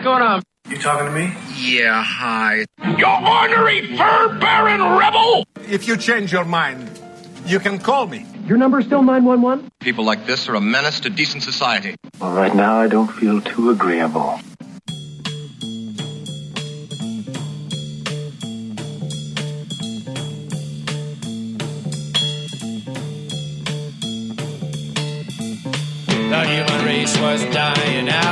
What's going on? You talking to me? Yeah, hi. You ornery fur-bearing rebel! If you change your mind, you can call me. Your number's still 911? People like this are a menace to decent society. Well, right now I don't feel too agreeable. The human race was dying out.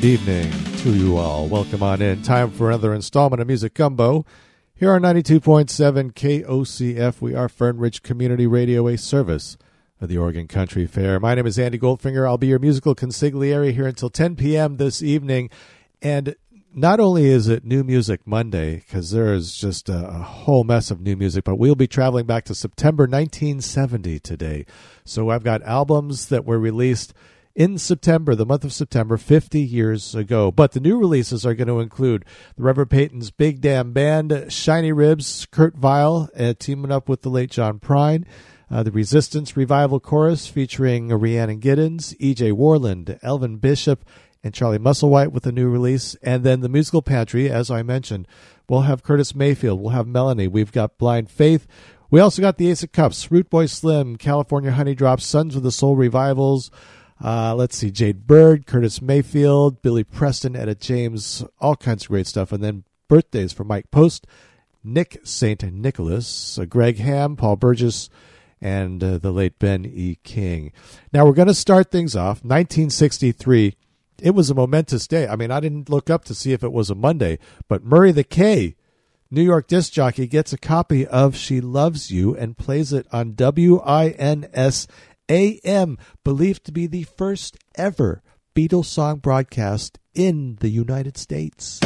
Good evening to you all. Welcome on in. Time for another installment of Music Gumbo. Here on 92.7 KOCF, we are Fern Ridge Community Radio, a service of the Oregon Country Fair. My name is Andy Goldfinger. I'll be your musical consigliere here until 10 p.m. this evening. And not only is it New Music Monday, because there is just a, a whole mess of new music, but we'll be traveling back to September 1970 today. So I've got albums that were released in September, the month of September, 50 years ago. But the new releases are going to include the Reverend Peyton's Big Damn Band, Shinyribs, Kurt Vile, uh, teaming up with the late John Prine, uh, the Resistance Revival Chorus featuring Rhiannon Giddens, E.J. Worland, Elvin Bishop, and Charlie Musselwhite with a new release. And then the Musical Pantry, as I mentioned, we'll have Curtis Mayfield, we'll have Melanie, we've got Blind Faith. We also got the Ace of Cups, Root Boy Slim, California Honeydrops, Sons of the Soul Revivals, uh, let's see, Jade Bird, Curtis Mayfield, Billy Preston, Etta James, all kinds of great stuff. And then birthdays for Mike Post, Nick St. Nicholas, uh, Greg Ham, Paul Burgess, and uh, the late Ben E. King. Now we're going to start things off. 1963. It was a momentous day. I mean, I didn't look up to see if it was a Monday, but Murray the K, New York disc jockey, gets a copy of She Loves You and plays it on WINS AM, believed to be the first ever Beatles song broadcast in the United States.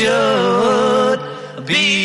Should be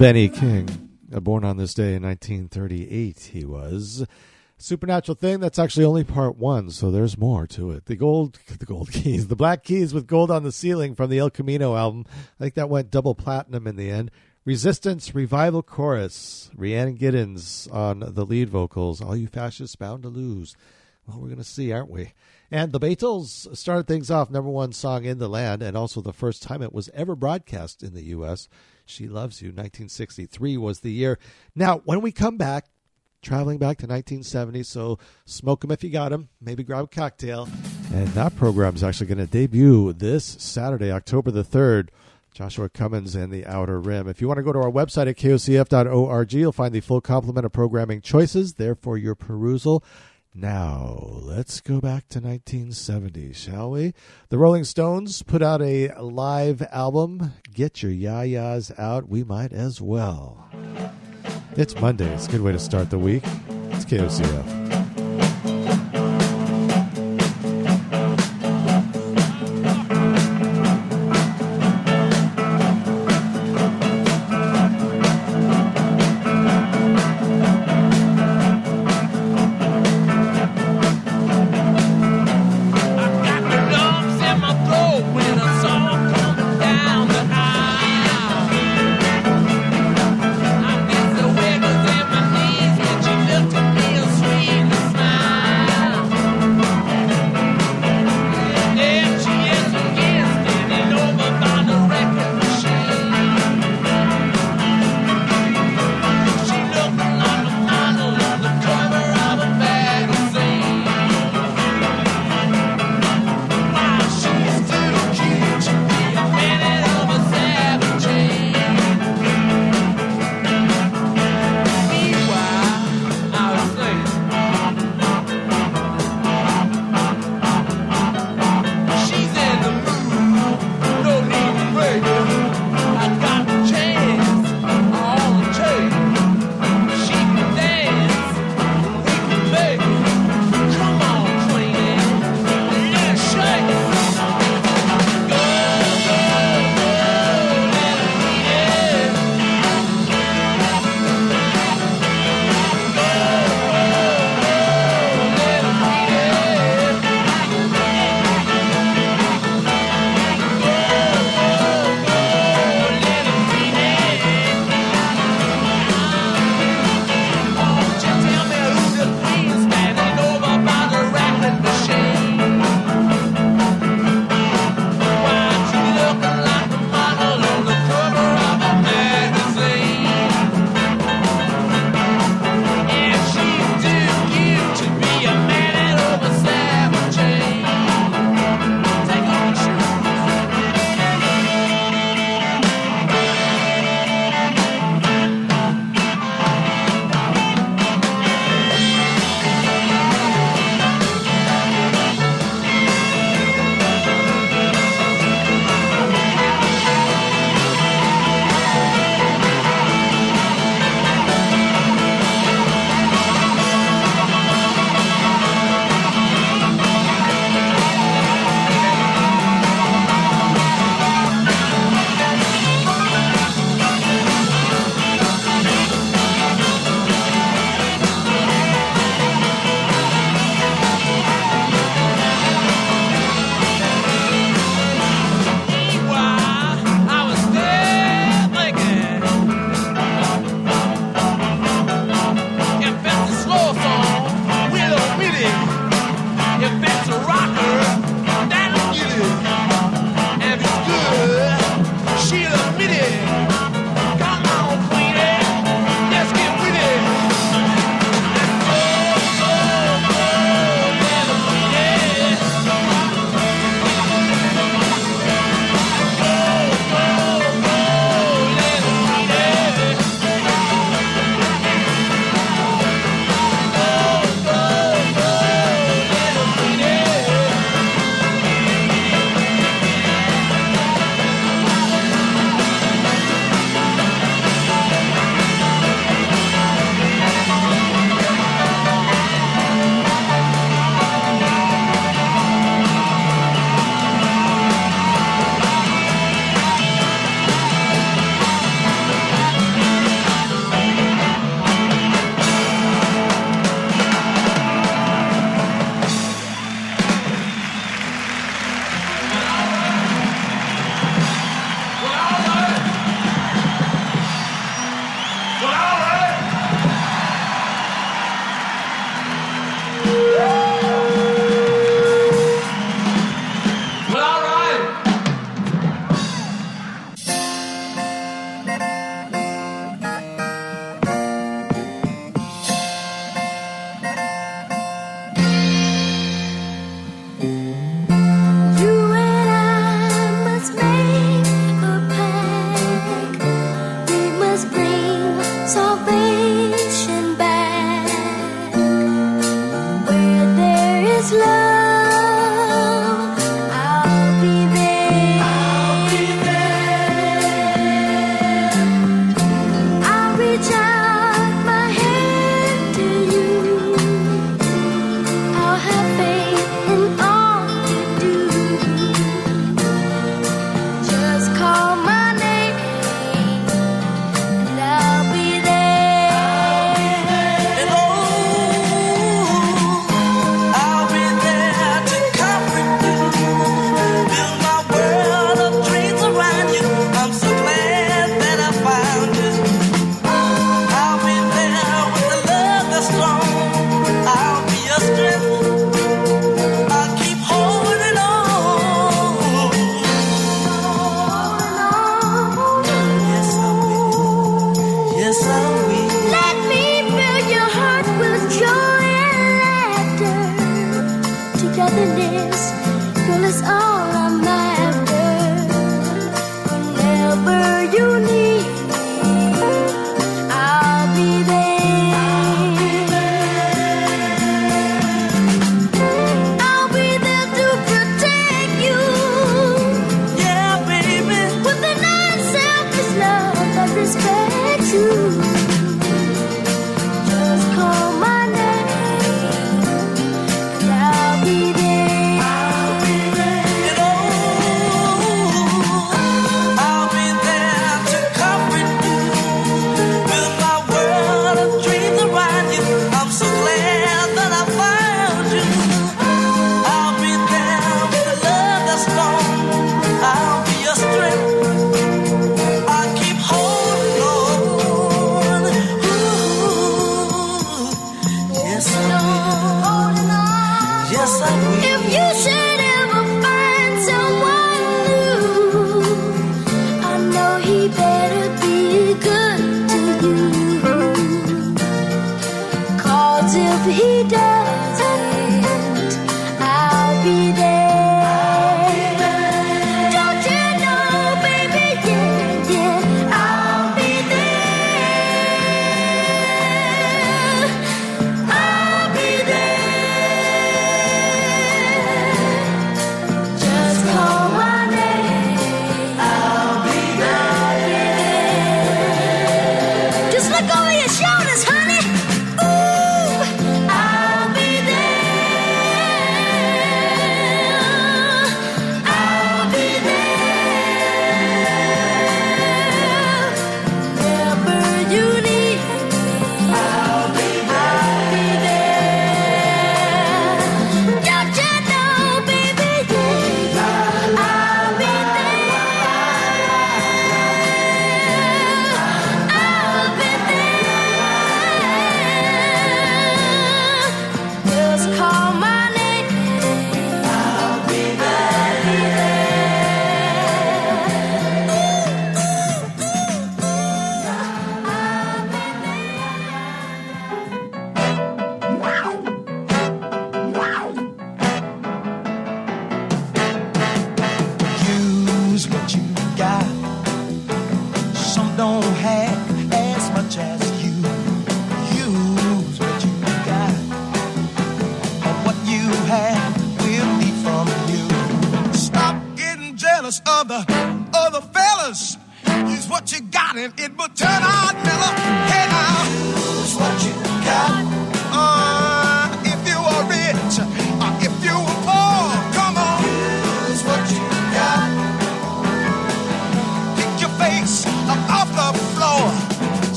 Benny King, uh, born on this day in 1938, he was. Supernatural thing. That's actually only part one, so there's more to it. The gold, the gold keys, the black keys with gold on the ceiling from the El Camino album. I think that went double platinum in the end. Resistance Revival Chorus. Rhiannon Giddens on the lead vocals. All you fascists bound to lose. Well, we're going to see, aren't we? And the Beatles started things off number one song in the land, and also the first time it was ever broadcast in the U.S. She Loves You, 1963 was the year. Now, when we come back, traveling back to 1970, so smoke 'em if you got 'em, maybe grab a cocktail. And that program is actually going to debut this Saturday, October the 3rd. Joshua Cummins and the Outer Rim. If you want to go to our website at kocf.org, you'll find the full complement of programming choices there for your perusal. Now, let's go back to 1970, shall we? The Rolling Stones put out a live album. Get your yayas out. We might as well. It's Monday. It's a good way to start the week. It's KOCF.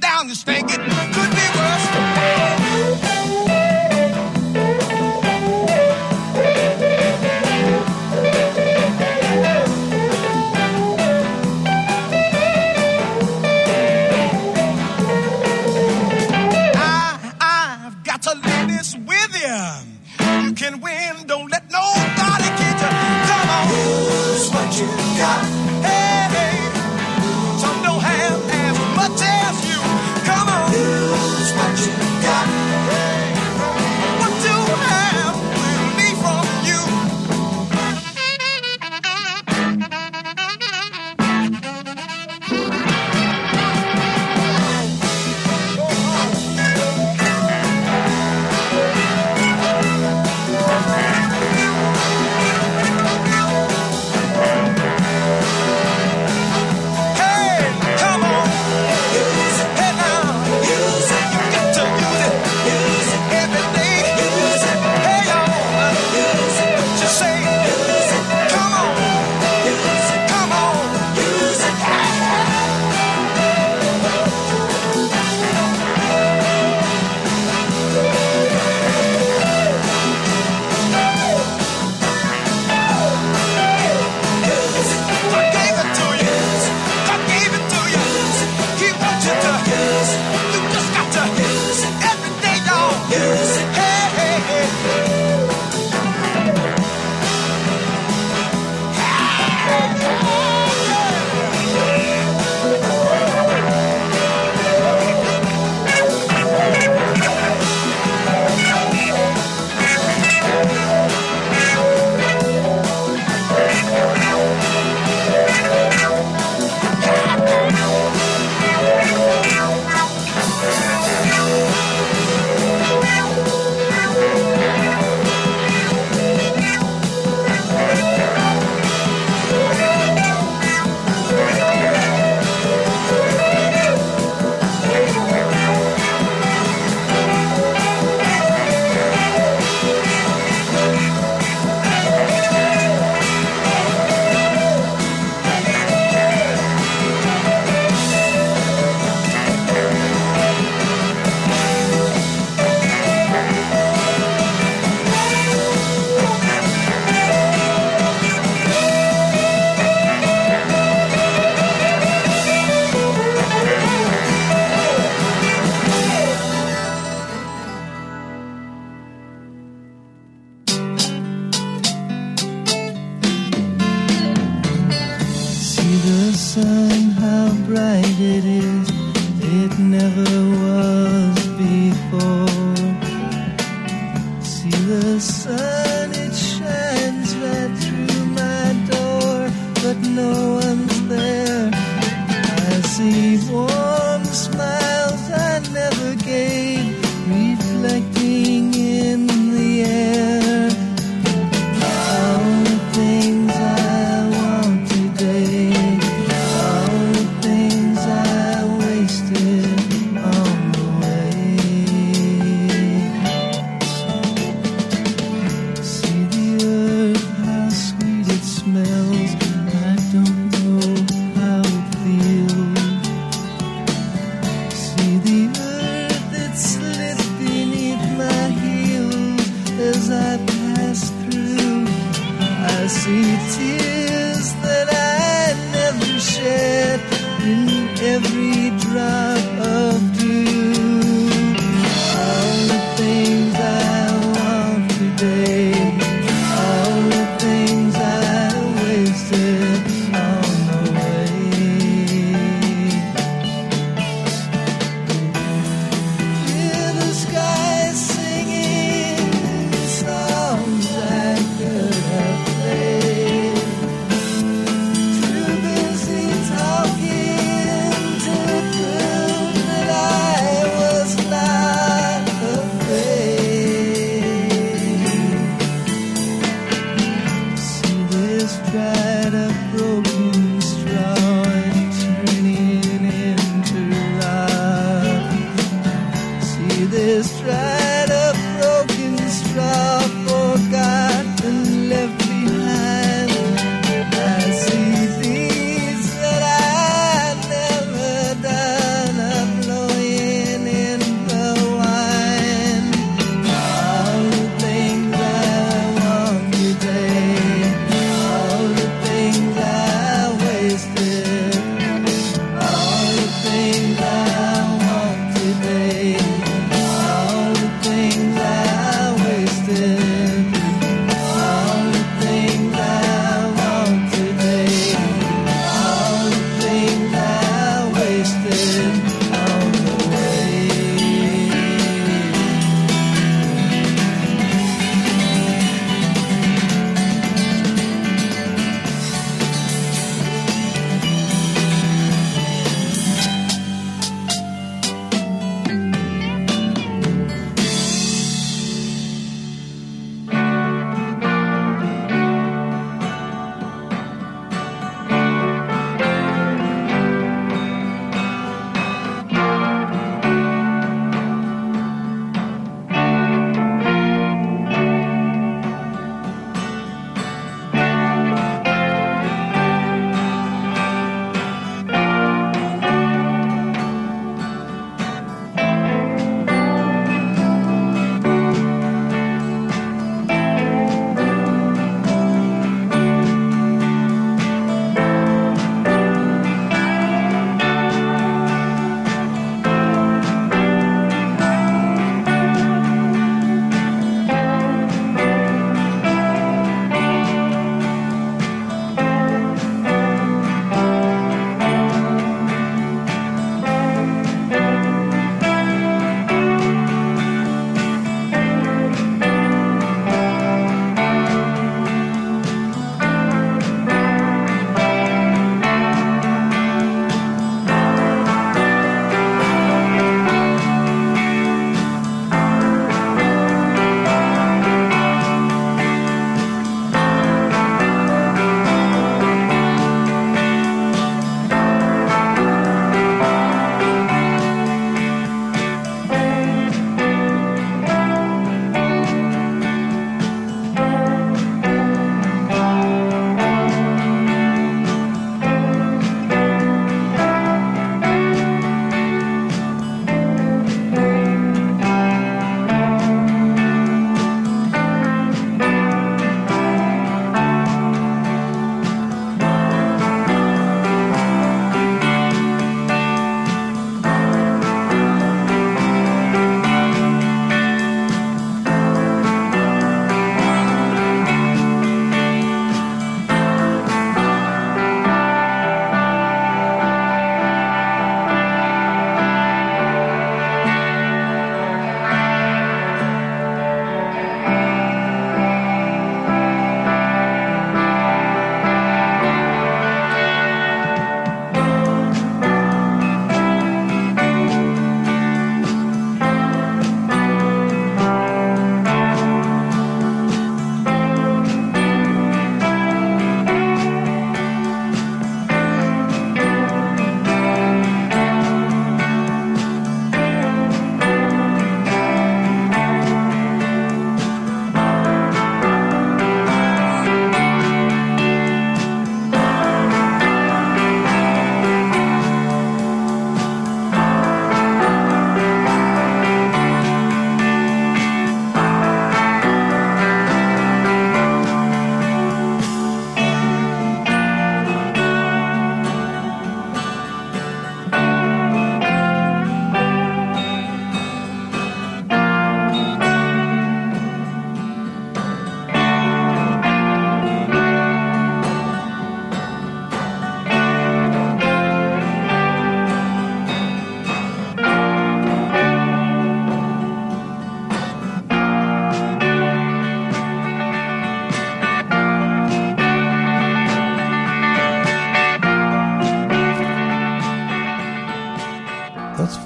Down, just think it could be worse.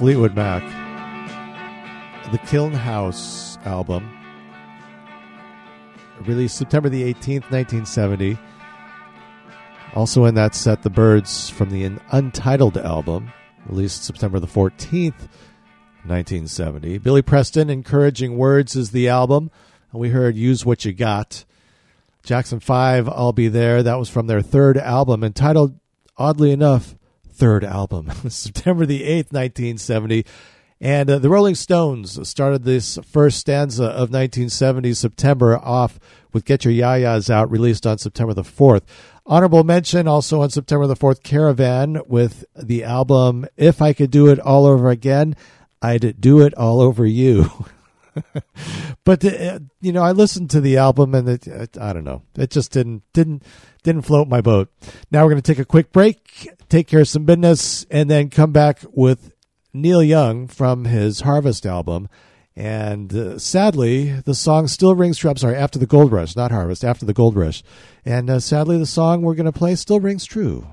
Fleetwood Mac. The Kiln House album, released September the 18th, 1970. Also in that set, The Byrds from the Untitled album, released September the 14th, 1970. Billy Preston, Encouraging Words is the album. And we heard Use What You Got. Jackson 5, I'll Be There. That was from their third album, entitled, oddly enough, third album, September the 8th, 1970. And uh, the Rolling Stones started this first stanza of 1970 September off with Get Your Ya-Ya's Out, released on September the 4th. Honorable mention also on September the 4th, Caravan with the album If I Could Do It All Over Again, I'd Do It All Over You. but uh, you know, I listened to the album and it, I don't know, it just didn't didn't didn't float my boat. Now we're going to take a quick break, take care of some business, and then come back with Neil Young from his Harvest album. And uh, sadly, the song still rings true. I'm sorry, after the Gold Rush, not Harvest, after the Gold Rush. And uh, sadly, the song we're going to play still rings true.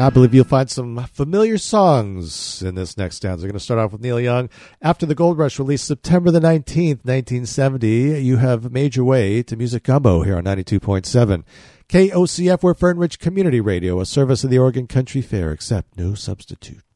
I believe you'll find some familiar songs in this next stanza. We're going to start off with Neil Young. After the Gold Rush released September the 19th, 1970, you have made your way to Music Gumbo here on 92.7. KOCF, we're Fern Ridge Community Radio, a service of the Oregon Country Fair, except no substitute.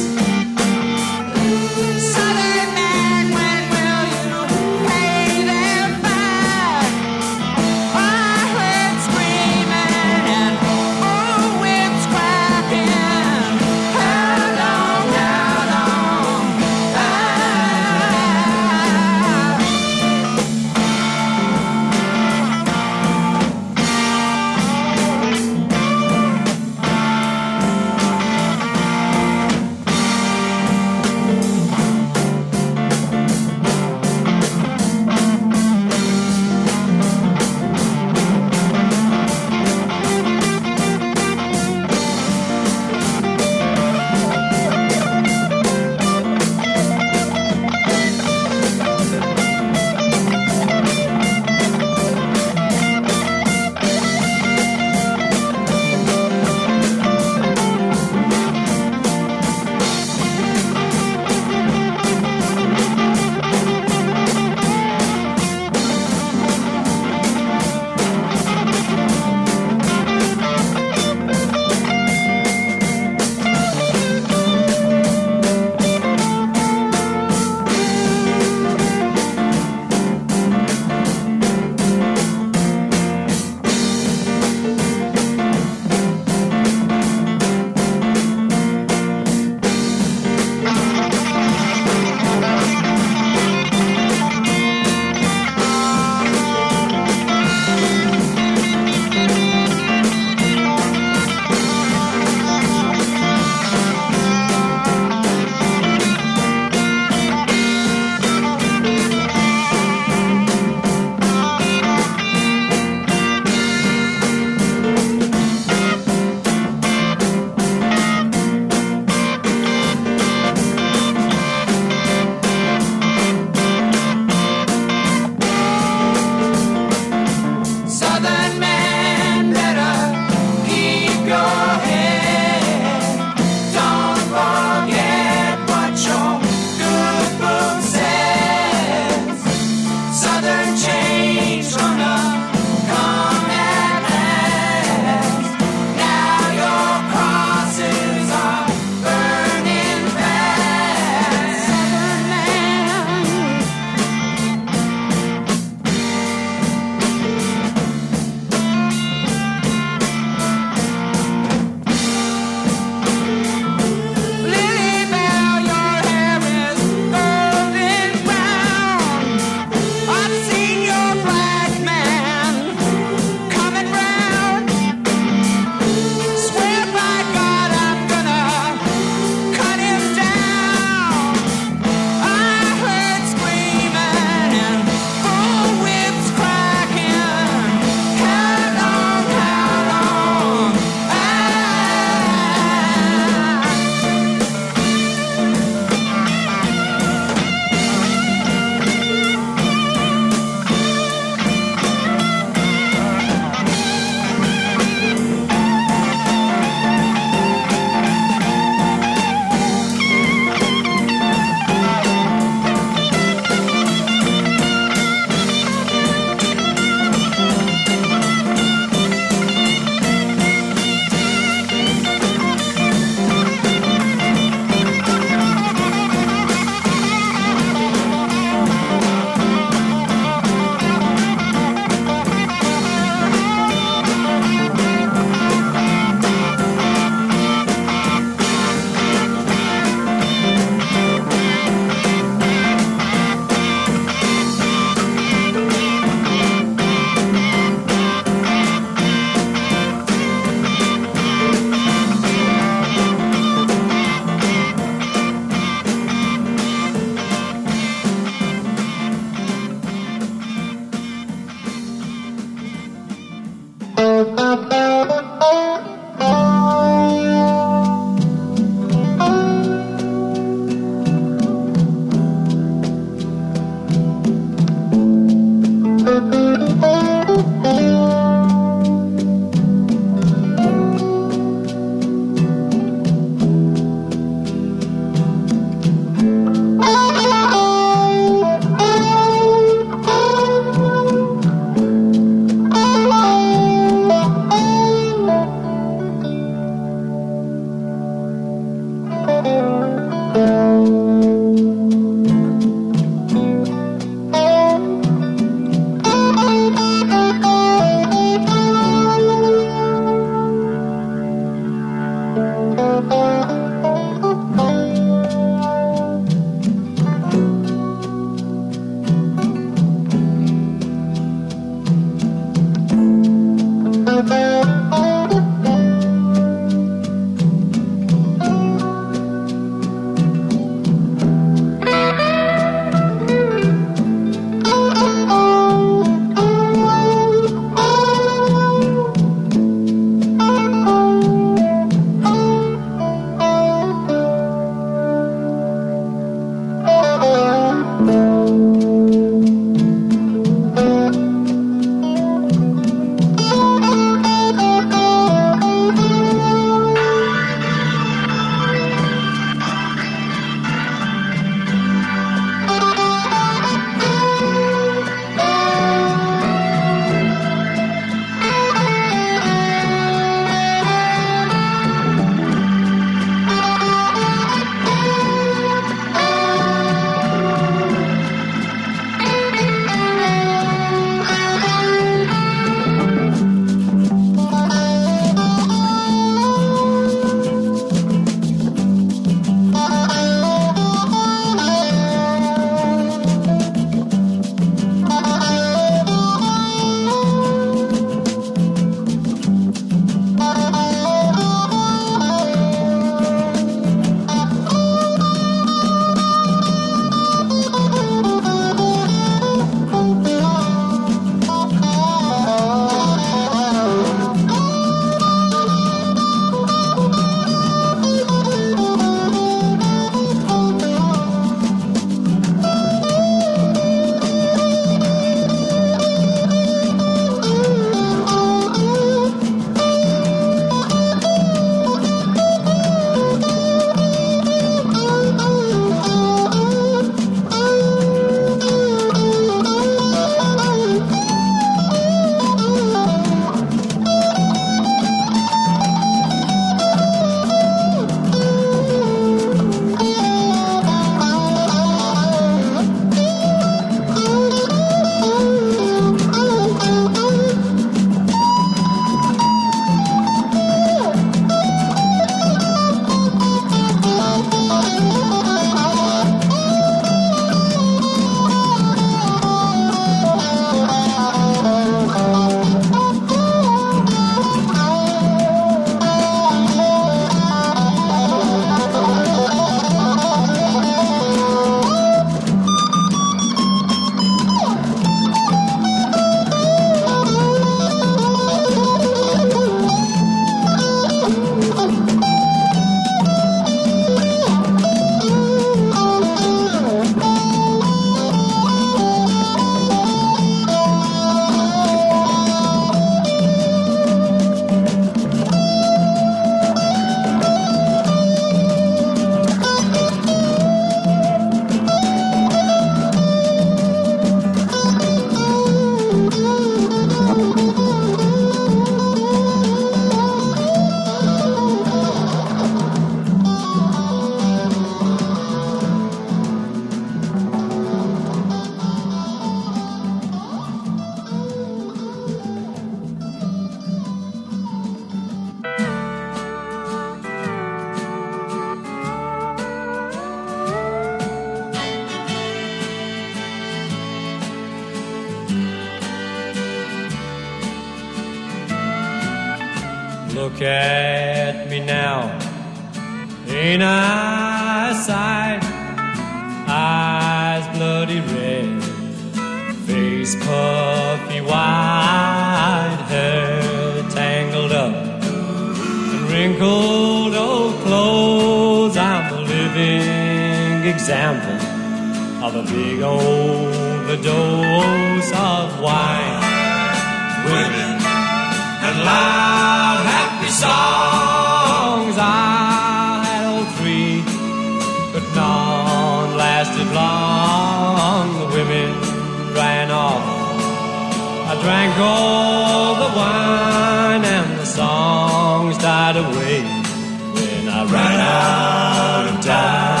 drank all the wine and the songs died away when I ran out of time.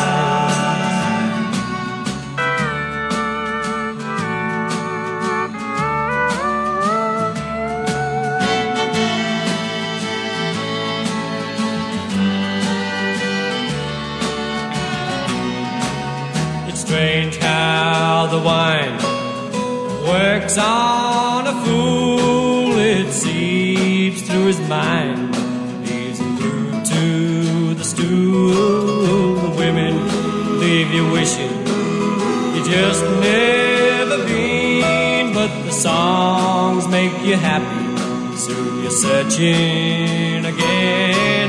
again.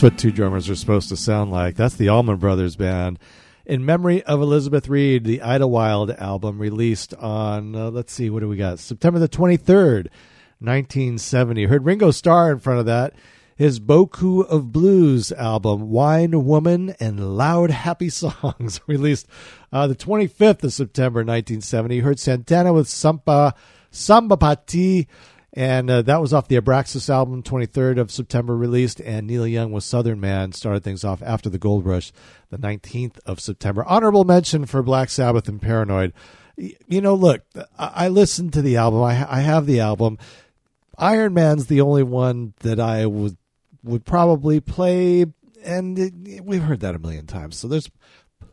That's what two drummers are supposed to sound like. That's the Allman Brothers Band. In memory of Elizabeth Reed, the Idlewild album released on, uh, let's see, what do we got? September the 23rd, 1970. Heard Ringo Starr in front of that. His Beaucoups of Blues album, Wine, Woman, and Loud Happy Songs, released uh, the 25th of September 1970. Heard Santana with Samba Pa Ti, and uh, that was off the Abraxas album, 23rd of September released. And Neil Young with Southern Man started things off after the Gold Rush, the 19th of September. Honorable mention for Black Sabbath and Paranoid. You know, look, I, I listened to the album. I, I have the album. Iron Man's the only one that I would would probably play, and it, we've heard that a million times. So there's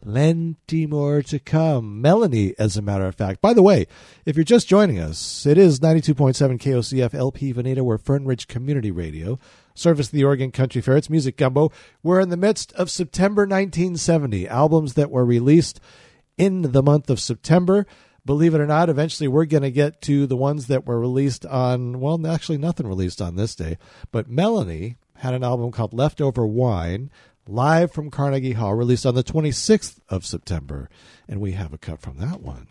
plenty more to come. Melanie, as a matter of fact. By the way, if you're just joining us, it is 92.7 KOCF LP Veneta. We're Fern Ridge Community Radio. Service the Oregon Country Fair. It's Music Gumbo. We're in the midst of September 1970. Albums that were released in the month of September. Believe it or not, eventually we're going to get to the ones that were released on, well, actually nothing released on this day. But Melanie had an album called Leftover Wine live from Carnegie Hall, released on the 26th of September. And we have a cut from that one.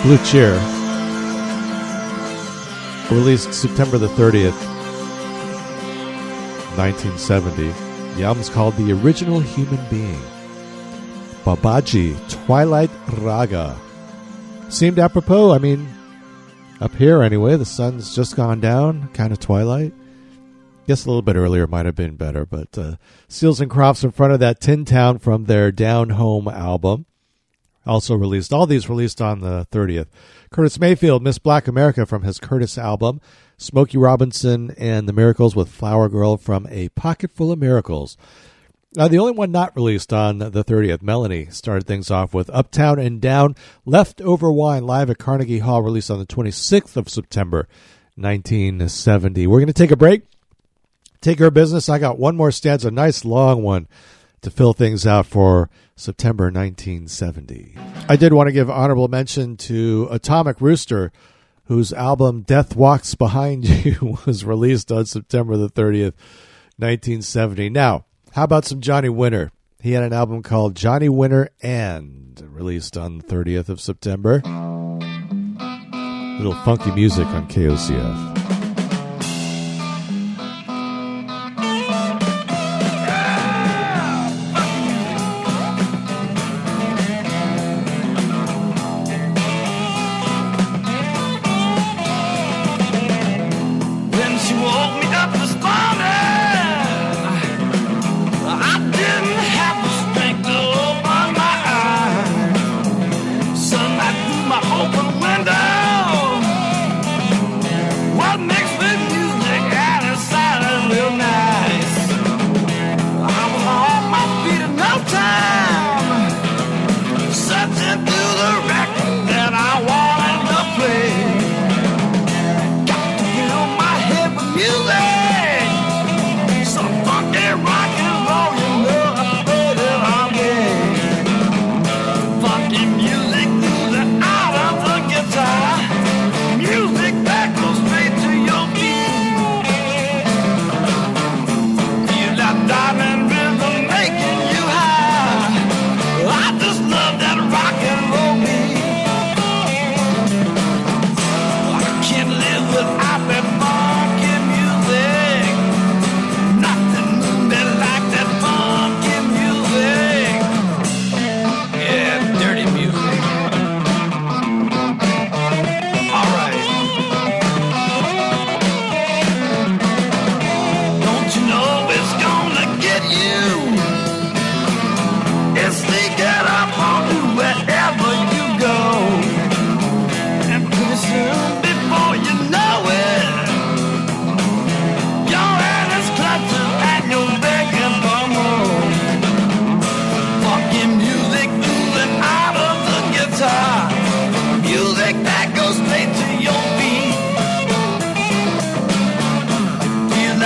Blue Cheer. Released September the 30th, 1970. The album's called The Original Human Being. Babaji, Twilight Raga. Seemed apropos. I mean, up here anyway, the sun's just gone down, kind of twilight. Guess a little bit earlier might have been better, but uh, Seals and Crofts in front of that Tin Town from their Down Home album. Also released, all these released on the 30th. Curtis Mayfield, Miss Black America from his Curtis album. Smokey Robinson and the Miracles with Flower Girl from A Pocket Full of Miracles. Now, the only one not released on the 30th, Melanie, started things off with Uptown and Down, Leftover Wine, live at Carnegie Hall, released on the 26th of September, 1970. We're going to take a break. Take of business. I got one more stanza, a nice long one to fill things out for September 1970. I did want to give honorable mention to Atomic Rooster, whose album Death Walks Behind You was released on September the 30th, 1970. Now, how about some Johnny Winter? He had an album called Johnny Winter and released on the 30th of September. Little funky music on KOCF.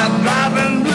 that driving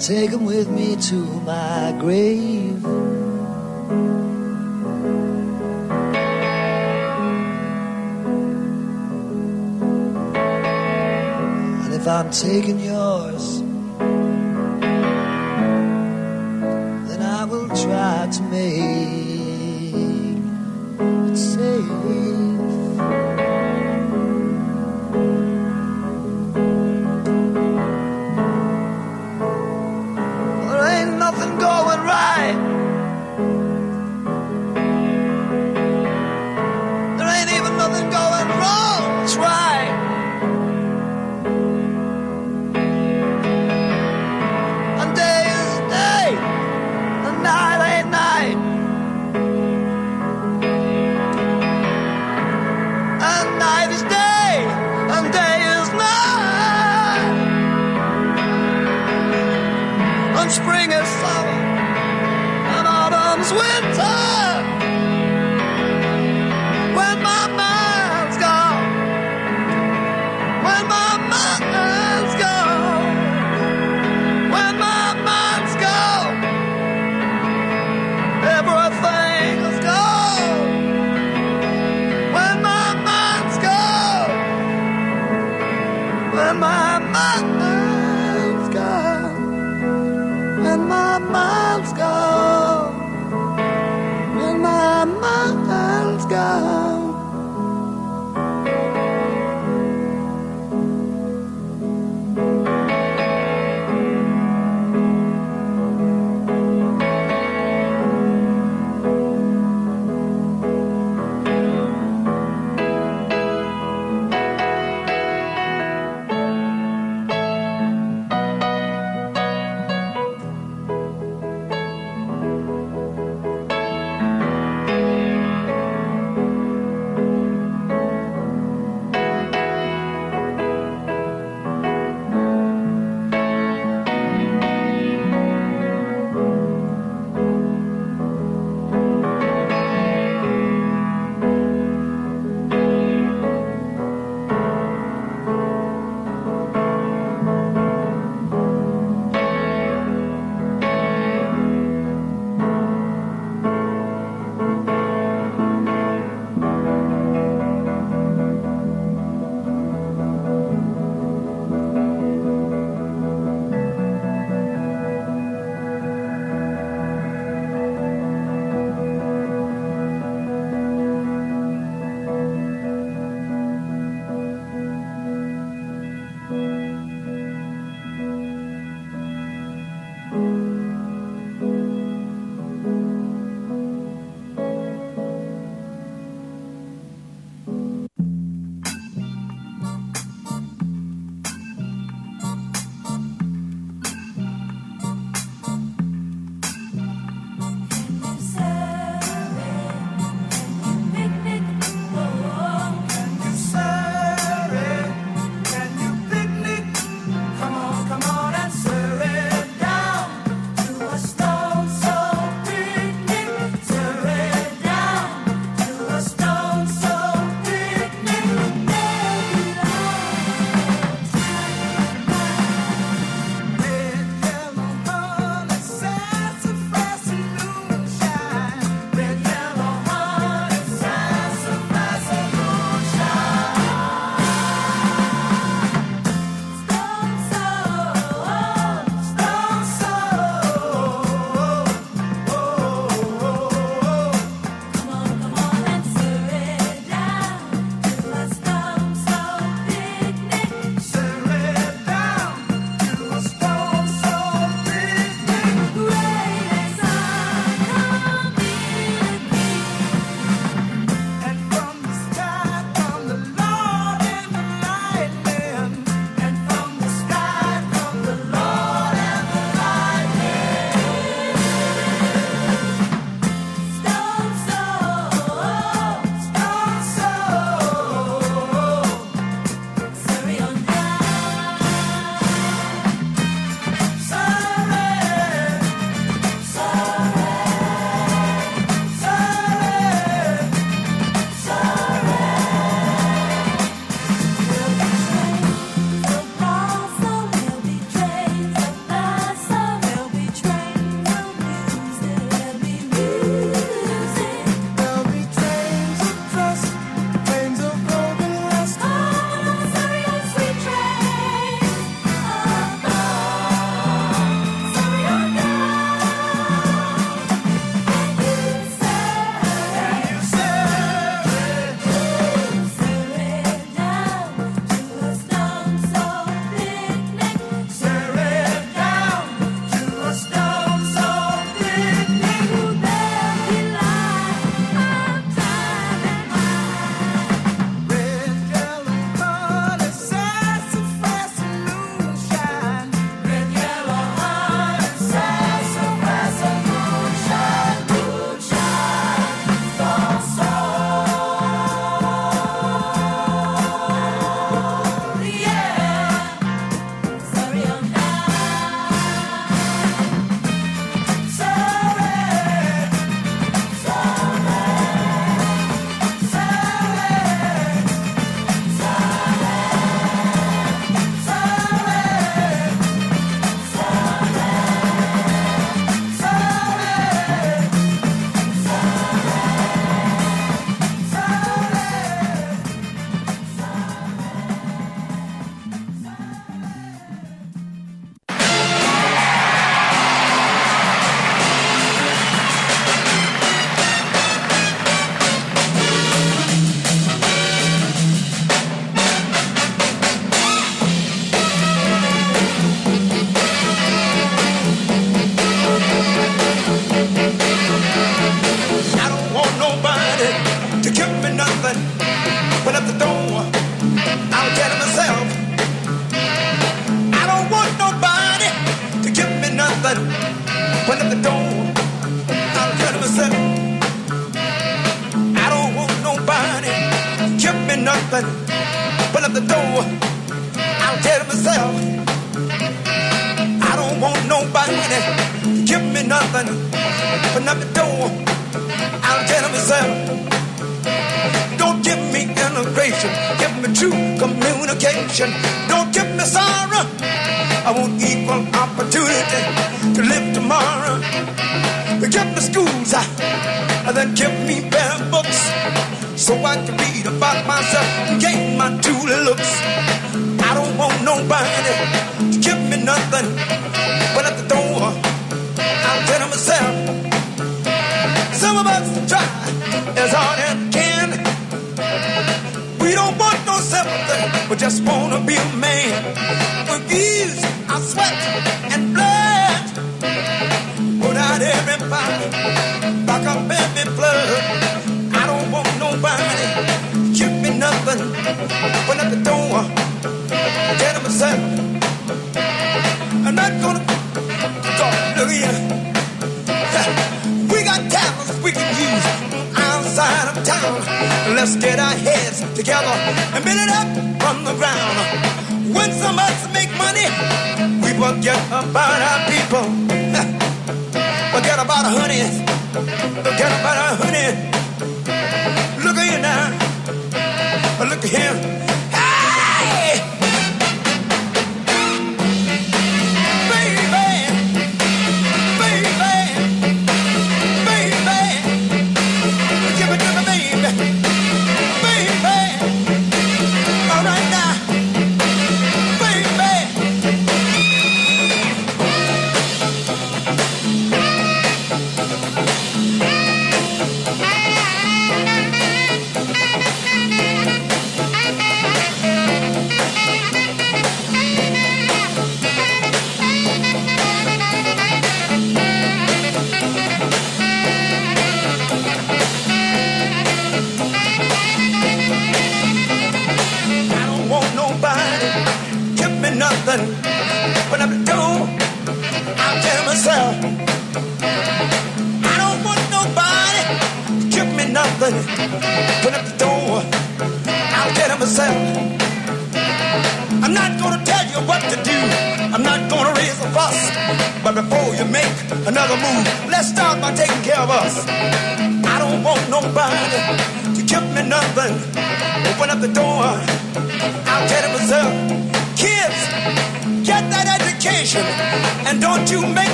take them with me to my grave. And if I'm taking yours,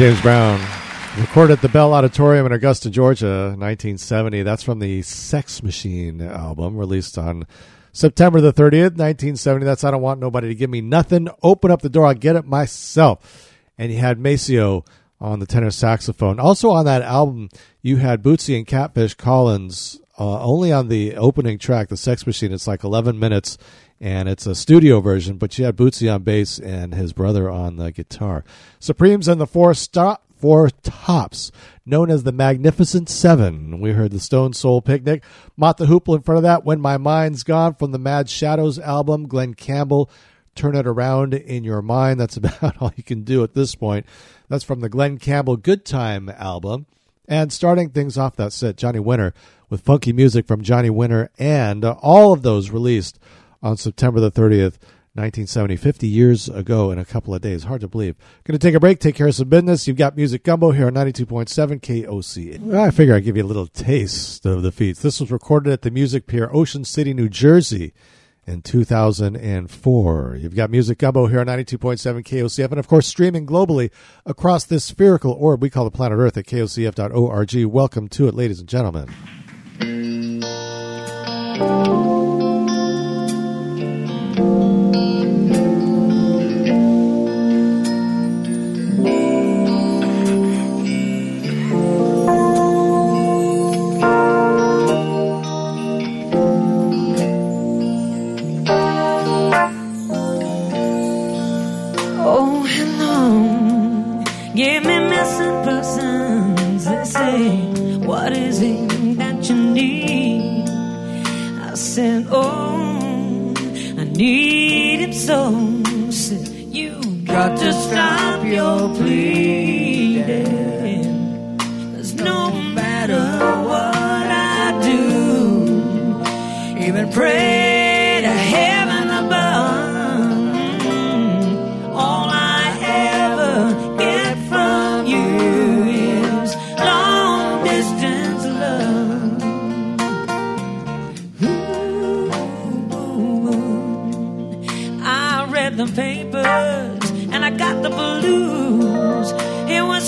James Brown. Recorded at the Bell Auditorium in Augusta, Georgia, 1970. That's from the Sex Machine album, released on September the 30th, 1970. That's I Don't Want Nobody to Give Me Nothing. Open up the door, I'll get it myself. And you had Maceo on the tenor saxophone. Also on that album, you had Bootsy and Catfish Collins uh, only on the opening track, the Sex Machine. It's like 11 minutes, and it's a studio version. But you had Bootsy on bass and his brother on the guitar. Supremes and the Four Stop. Four Tops, known as the Magnificent Seven. We heard the Stone Soul Picnic, Mott the Hoople in front of that, When My Mind's Gone from the Mad Shadows album, Glen Campbell, Turn It Around in Your Mind. That's about all you can do at this point. That's from the Glen Campbell Good Time album. And starting things off that set, Johnny Winter with funky music from Johnny Winter and uh, all of those released on September the 30th, 1970, 50 years ago in a couple of days. Hard to believe. Going to take a break, take care of some business. You've got Music Gumbo here on 92.7 KOC. I figure I'd give you a little taste of the feats. This was recorded at the Music Pier, Ocean City, New Jersey in 2004. You've got Music Gumbo here on 92.7 KOCF, and of course, streaming globally across this spherical orb we call the planet Earth at kocf.org. Welcome to it, ladies and gentlemen. Oh, hello. Give me missing persons. They say, What is it you need? I said, Oh, I need him so. Said, You got to stop your pleading. Cause no matter what I do, even pray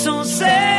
It was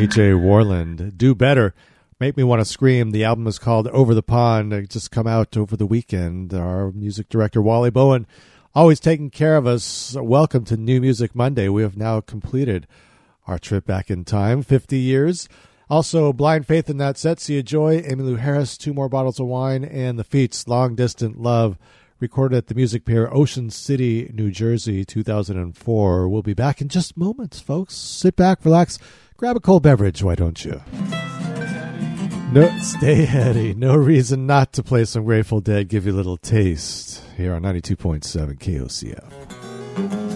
E.J. Worland. Do Better. Make Me Want to Scream. The album is called Over the Pond. It just come out over the weekend. Our music director, Wally Bowen, always taking care of us. Welcome to New Music Monday. We have now completed our trip back in time, 50 years. Also, Blind Faith in that set, Sea of Joy, Emmylou Harris, Two More Bottles of Wine, and The Feats, Long Distance Love, recorded at the Music Pier, Ocean City, New Jersey, 2004. We'll be back in just moments, folks. Sit back, relax, grab a cold beverage, why don't you? No, stay heady. No reason not to play some Grateful Dead. Give you a little taste here on 92.7 KOCF.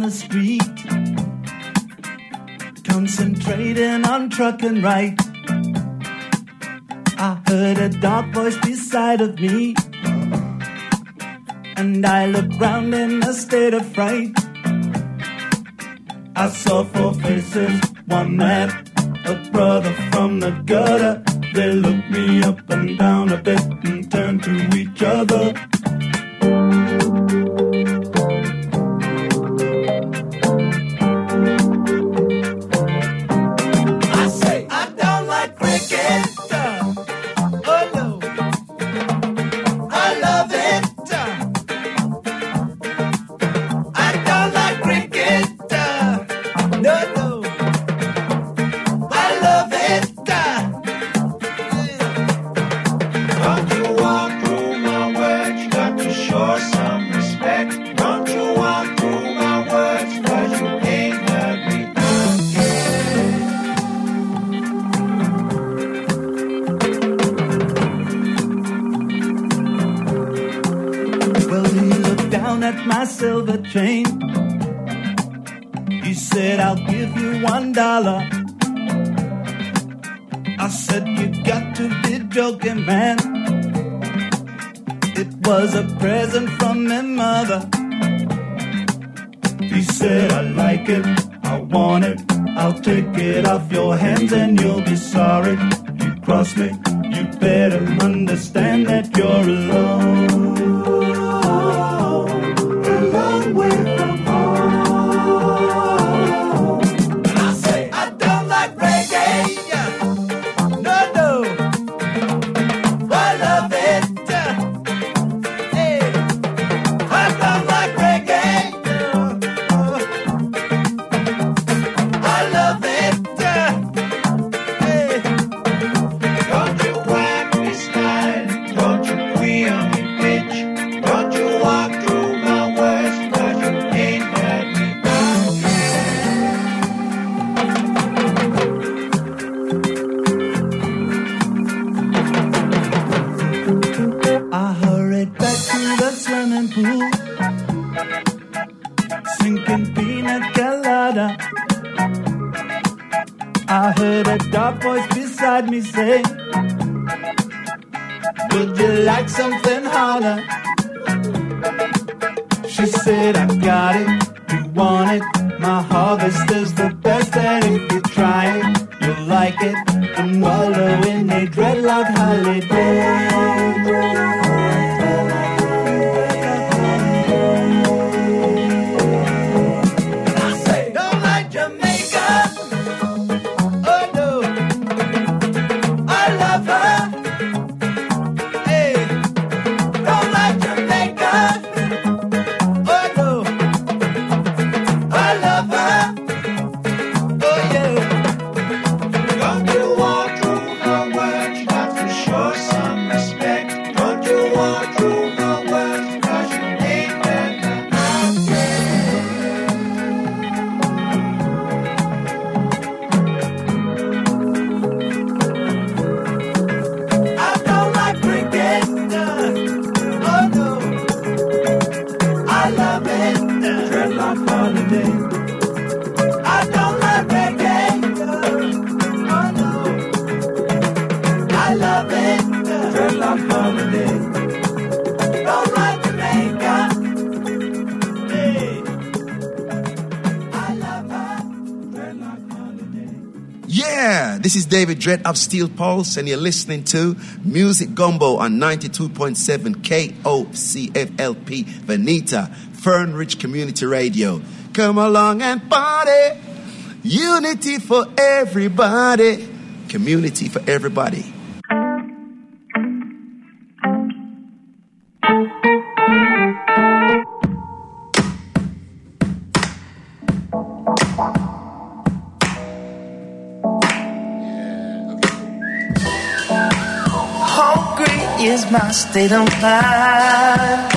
The street, concentrating on trucking right. I heard a dark voice beside of me, and I looked round in a state of fright. Sinking pina colada. I heard a dark voice beside me say, Would you like something harder? She said, I got it, you want it. My harvest is the best, and if you try it, you'll like it. And wallow in a dreadlock holiday. Steel Pulse, and you're listening to Music Gumbo on 92.7 KOCFLP Veneta, Fern Ridge Community Radio. Come along and party. Unity for everybody. Community for everybody. Is of mind.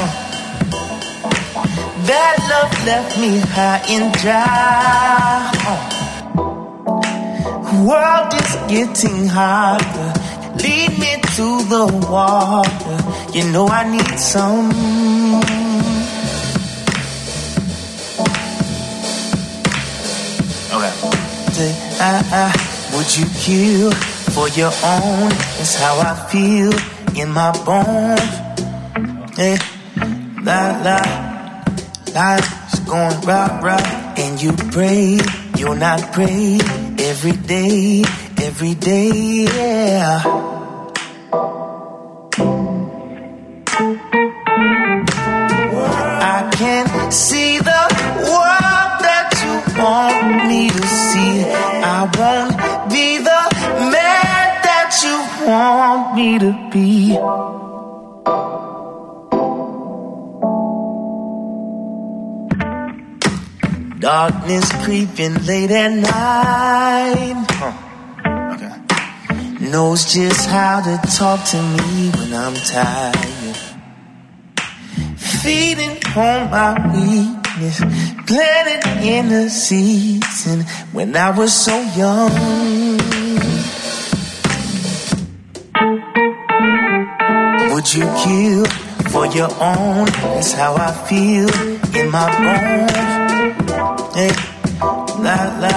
That love left me high and dry. World is getting harder. Lead me to the water. You know I need some. day. Would you kill for your own? That's how I feel in my bones. Yeah, la la, life's going right, right, and you pray. You're not pray every day, every day, yeah. Creeping late at night. Knows just how to talk to me when I'm tired. Feeding on my weakness, planted in the season when I was so young. Would you kill for your own? That's how I feel in my bones. Hey, la la,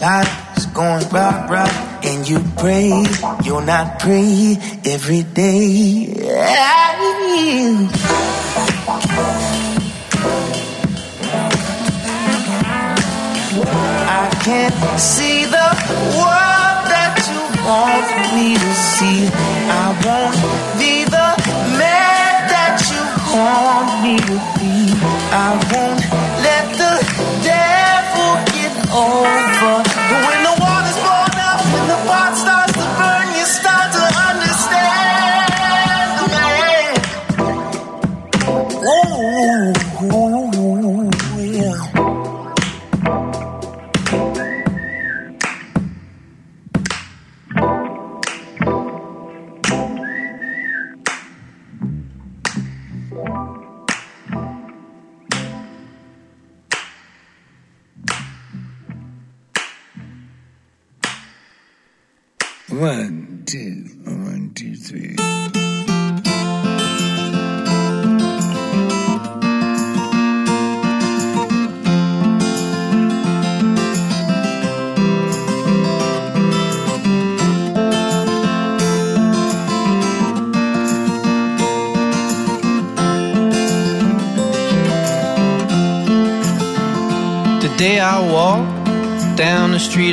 life's going right, right, and you pray. You're not pray every day. I can't see the world that you want me to see. I won't be the man that you want me to be. I won't let the devil get over. But when the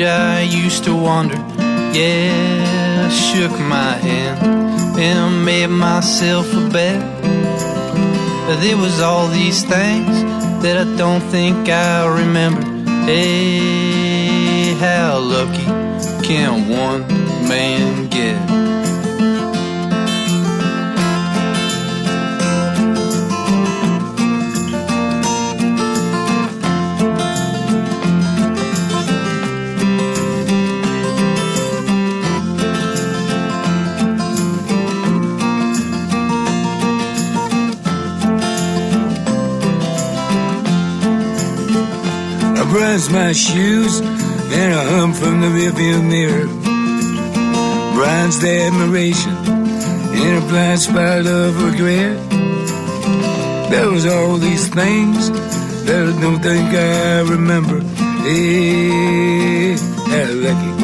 street I used to wander. Yeah, I shook my hand and made myself a bet. There was all these things that I don't think I remember. Hey, how lucky can one man get? Brush my shoes, then I hum from the rearview mirror. Bronzed admiration in a blind spot of regret. There was all these things that I don't think I remember. Hey, how lucky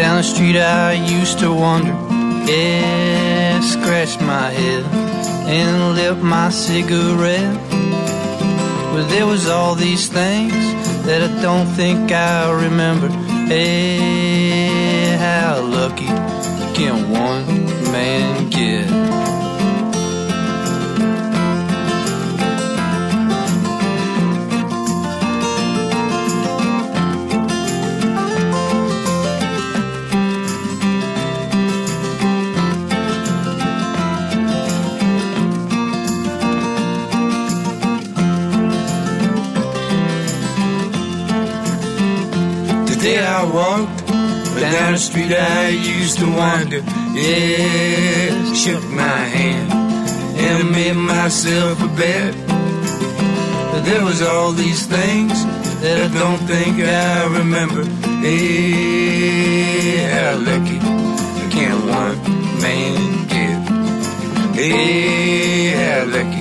down the street I used to wander. Yeah, scratch my head and lit my cigarette. But there was all these things that I don't think I remember. Hey, how lucky can one man get? Down the street I used to wander. Yeah, shook my hand and made myself a bet. But there was all these things that I don't think I remember. Hey, how lucky can one man get? Hey, how lucky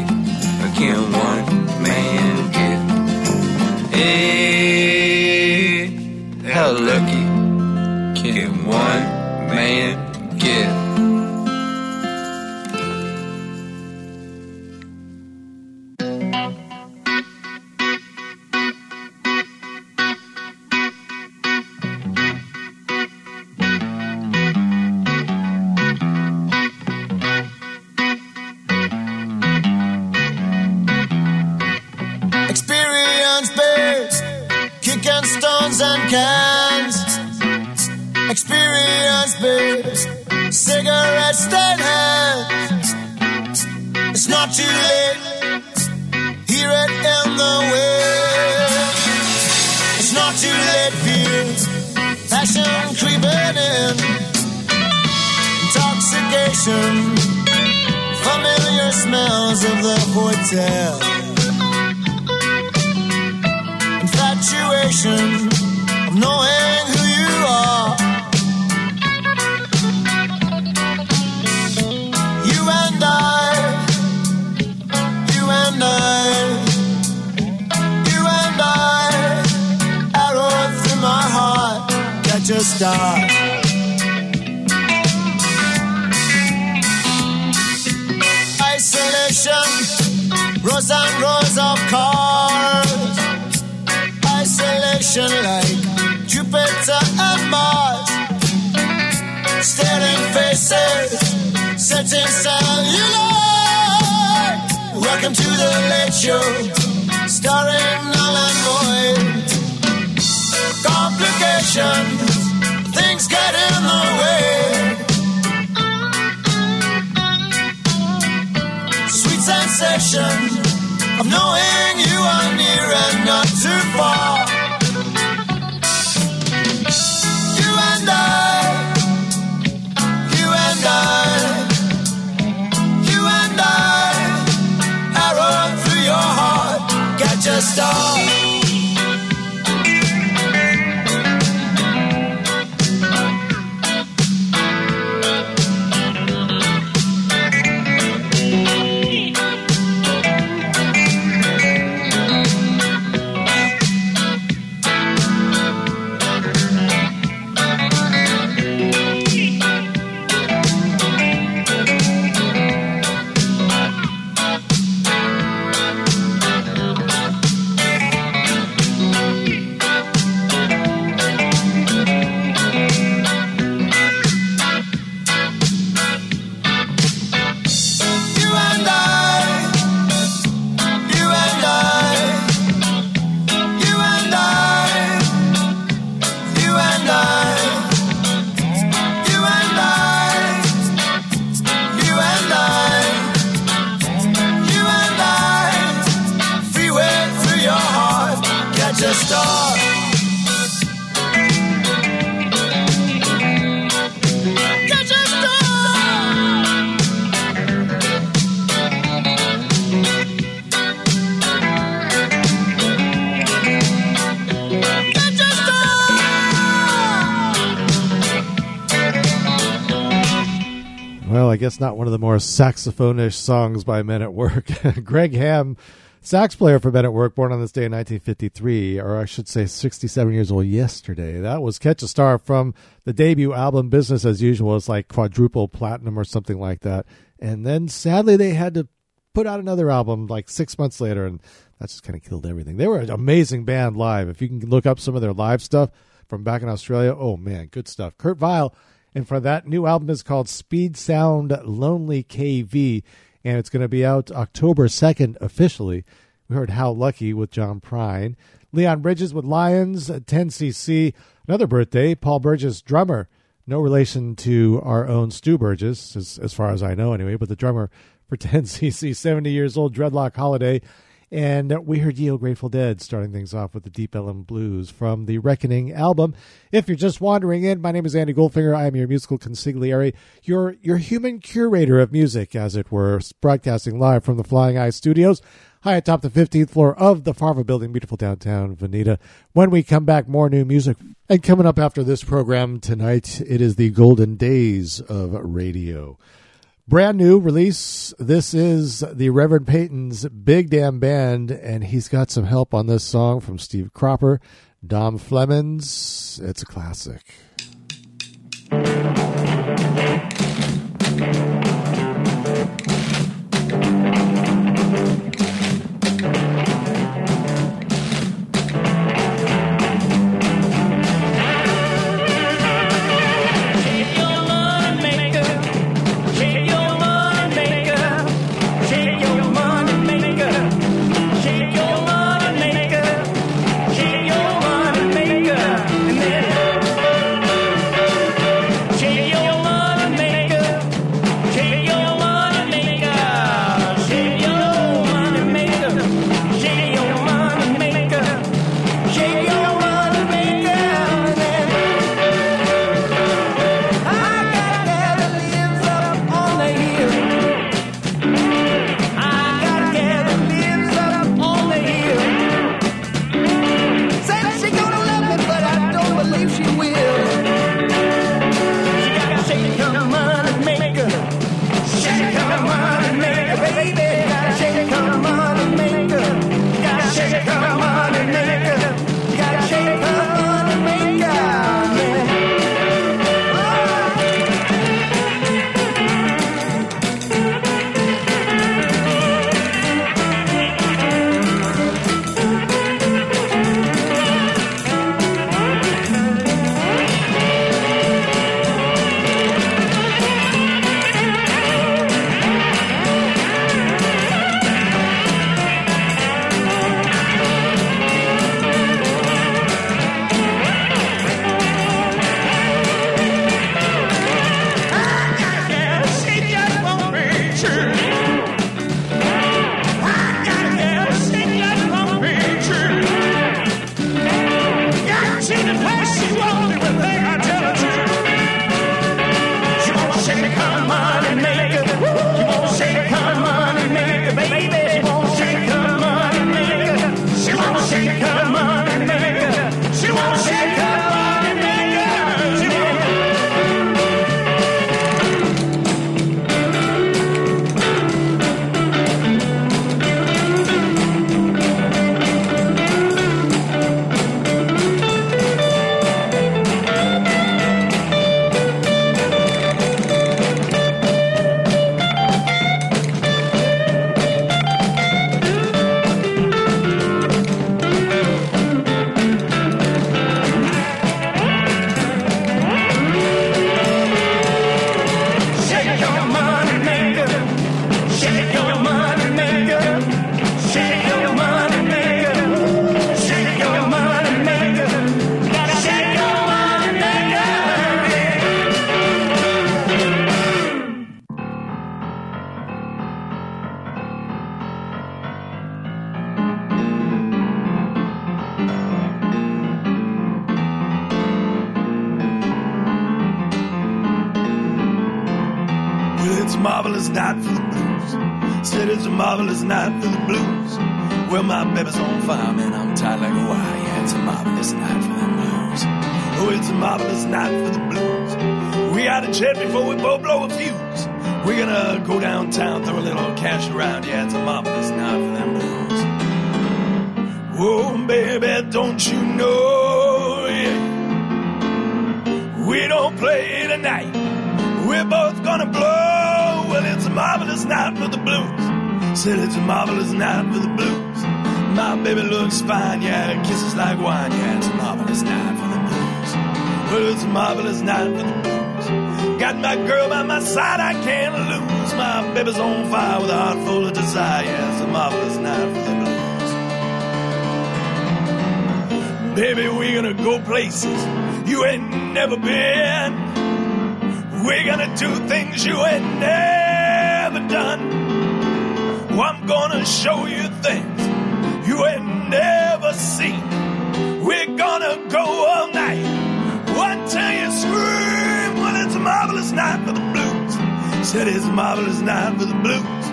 more saxophone-ish songs by Men at Work. Greg Ham, sax player for Men at Work, born on this day in 1953, or I should say 67 years old yesterday. That was Catch a Star from the debut album Business as Usual. It's like quadruple platinum or something like that. And then sadly they had to put out another album like six months later, and that just kind of killed everything. They were an amazing band live. If you can look up some of their live stuff from back in Australia, oh man, good stuff. Kurt Vile and for that new album is called Speed Sound Lonely KV, and it's going to be out October 2nd officially. We heard How Lucky with John Prine. Leon Bridges with Lions, 10cc. Another birthday, Paul Burgess, drummer. No relation to our own Stu Burgess, as, as far as I know anyway, but the drummer for 10cc, 70 years old, Dreadlock Holiday. And we heard Ye Grateful Dead starting things off with the Deep Ellum Blues from the Reckoning album. If you're just wandering in, my name is Andy Goldfinger. I am your musical consigliere, your, your human curator of music, as it were, broadcasting live from the Flying Eye Studios high atop the 15th floor of the Farva building, beautiful downtown Veneta. When we come back, more new music. And coming up after this program tonight, it is the golden days of radio brand new release. This is the Reverend Peyton's Big Damn Band, and he's got some help on this song from Steve Cropper, Dom Flemons. It's a classic. places you ain't never been. We're gonna do things you ain't never done. Well, I'm gonna show you things you ain't never seen. We're gonna go all night until you scream. Well, it's a marvelous night for the blues. Said it's a marvelous night for the blues.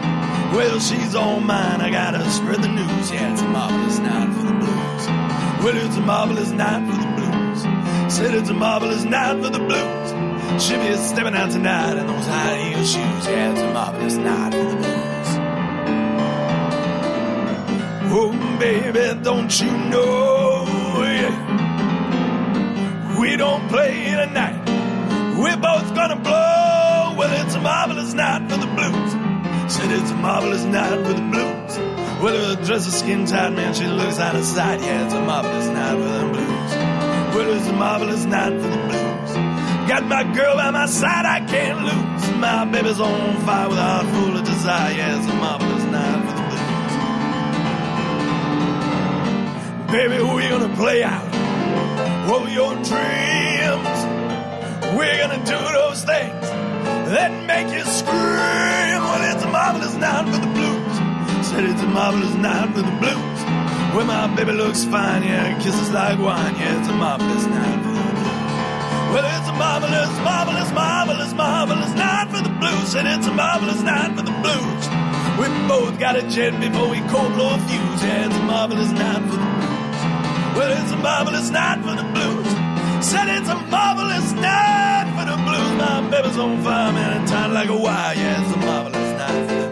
Well, she's all mine. I gotta spread the news. Yeah, it's a marvelous night for the blues. Well, it's a marvelous night for the Said it's a marvelous night for the blues. She'll be stepping out tonight in those high heel shoes. Yeah, it's a marvelous night for the blues. Oh, baby, don't you know? Yeah. We don't play tonight. We're both gonna blow. Well, it's a marvelous night for the blues. Said it's a marvelous night for the blues. Well, her dress is skin tight, man, she looks out of sight. Yeah, it's a marvelous night for the blues. Well, it's a marvelous night for the blues. Got my girl by my side, I can't lose. My baby's on fire with a heart full of desire. Yeah, it's a marvelous night for the blues. Baby, we're gonna play out all your dreams. We're gonna do those things that make you scream. Well, it's a marvelous night for the blues. Said it's a marvelous night for the blues. Where my baby looks fine, yeah, kisses like wine. Yeah, it's a marvelous night for the blues. Well, it's a marvelous, marvelous, marvelous, marvelous night for the blues. Said it's a marvelous night for the blues. We both got a jet before we cold blow a fuse. Yeah, it's a marvelous night for the blues. Well, it's a marvelous night for the blues. Said it's a marvelous night for the blues. My baby's on fire, man, and tied like a wire. Yeah, it's a marvelous night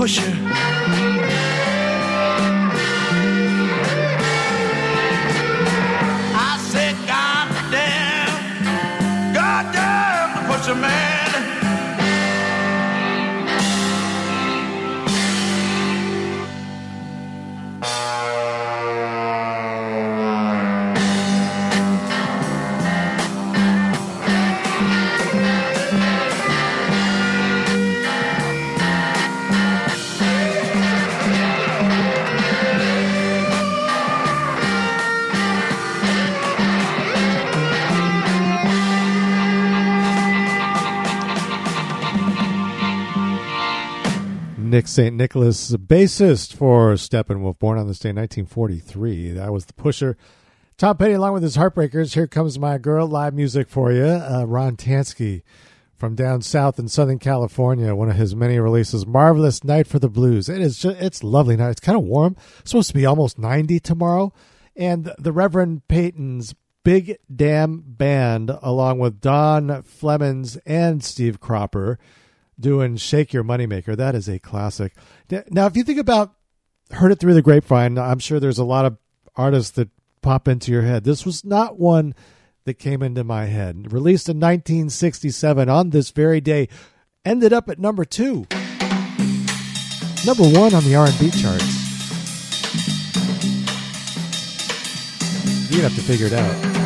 The pusher. St. Nicholas, bassist for Steppenwolf, born on this day in 1943. That was the pusher. Tom Petty, along with his Heartbreakers. Here comes my girl. Live music for you. Uh, Ron Tansky from down south in Southern California. One of his many releases. Marvelous night for the blues. It is just, it's lovely night. It's kind of warm. It's supposed to be almost 90 tomorrow. And the Reverend Peyton's Big Damn Band, along with Dom Flemons and Steve Cropper, doing Shake Your Moneymaker. That is a classic. Now, if you think about Heard It Through the Grapevine, I'm sure there's a lot of artists that pop into your head. This was not one that came into my head. Released in 1967 on this very day, ended up at number two, number one on the R&B charts. You'd have to figure it out.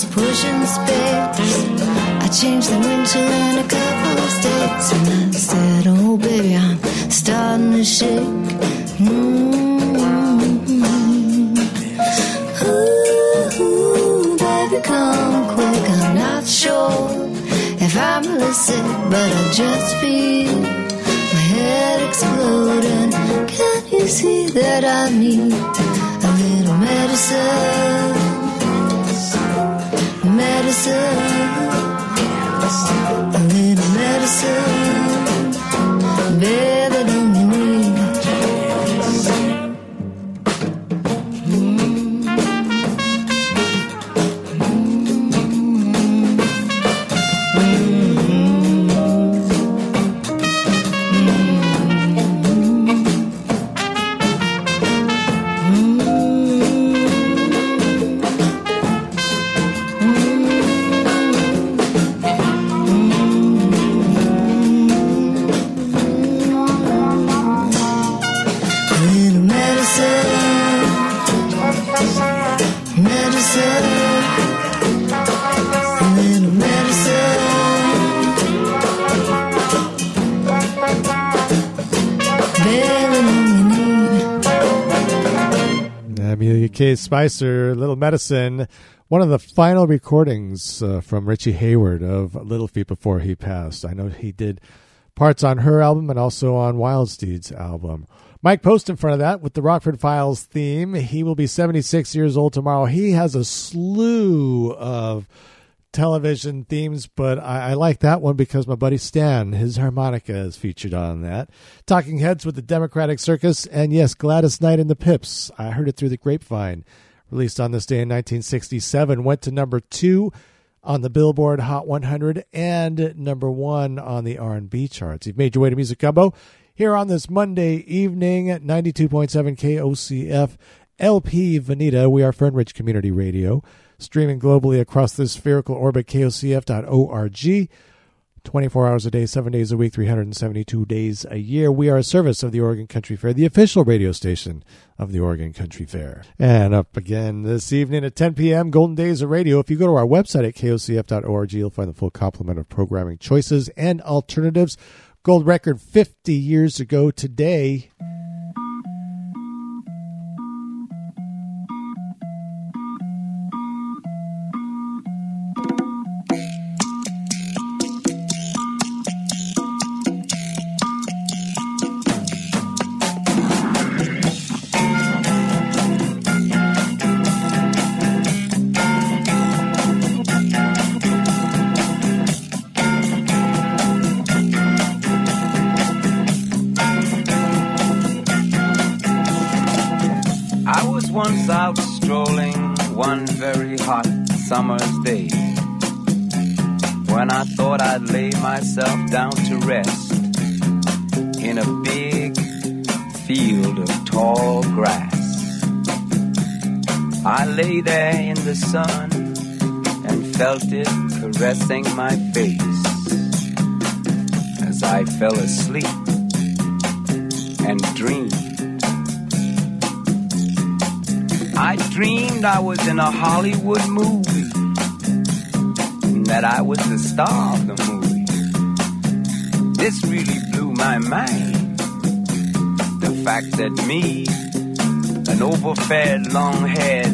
Just pushing space. I changed the windshield in a couple of states, and I said, Oh, baby, I'm starting to shake. Mm-hmm. Ooh, baby, come quick. I'm not sure if I'm listening, but I just feel my head exploding. Can't you see that I need a little medicine? Medicine. A little medicine. Spicer, Little Medicine, one of the final recordings uh, from Richie Hayward of Little Feat before he passed. I know he did parts on her album and also on Wild Steed's album. Mike Post in front of that with the Rockford Files theme. He will be 76 years old tomorrow. He has a slew of television themes, but I, I like that one because my buddy Stan, his harmonica is featured on that. Talking Heads with the Democratic Circus, and yes, Gladys Knight and the Pips. I heard it through the grapevine. Released on this day in 1967, went to number two on the Billboard Hot 100 and number one on the R&B charts. You've made your way to Music Gumbo here on this Monday evening at 92.7 KOCF LP Veneta. We are Fernridge Community Radio, streaming globally across the spherical orbit kocf.org. 24 hours a day, 7 days a week, 372 days a year. We are a service of the Oregon Country Fair, the official radio station of the Oregon Country Fair. And up again this evening at 10 p.m., Golden Days of Radio. If you go to our website at kocf.org, you'll find the full complement of programming choices and alternatives. Gold record 50 years ago today. at me. An overfed, long haired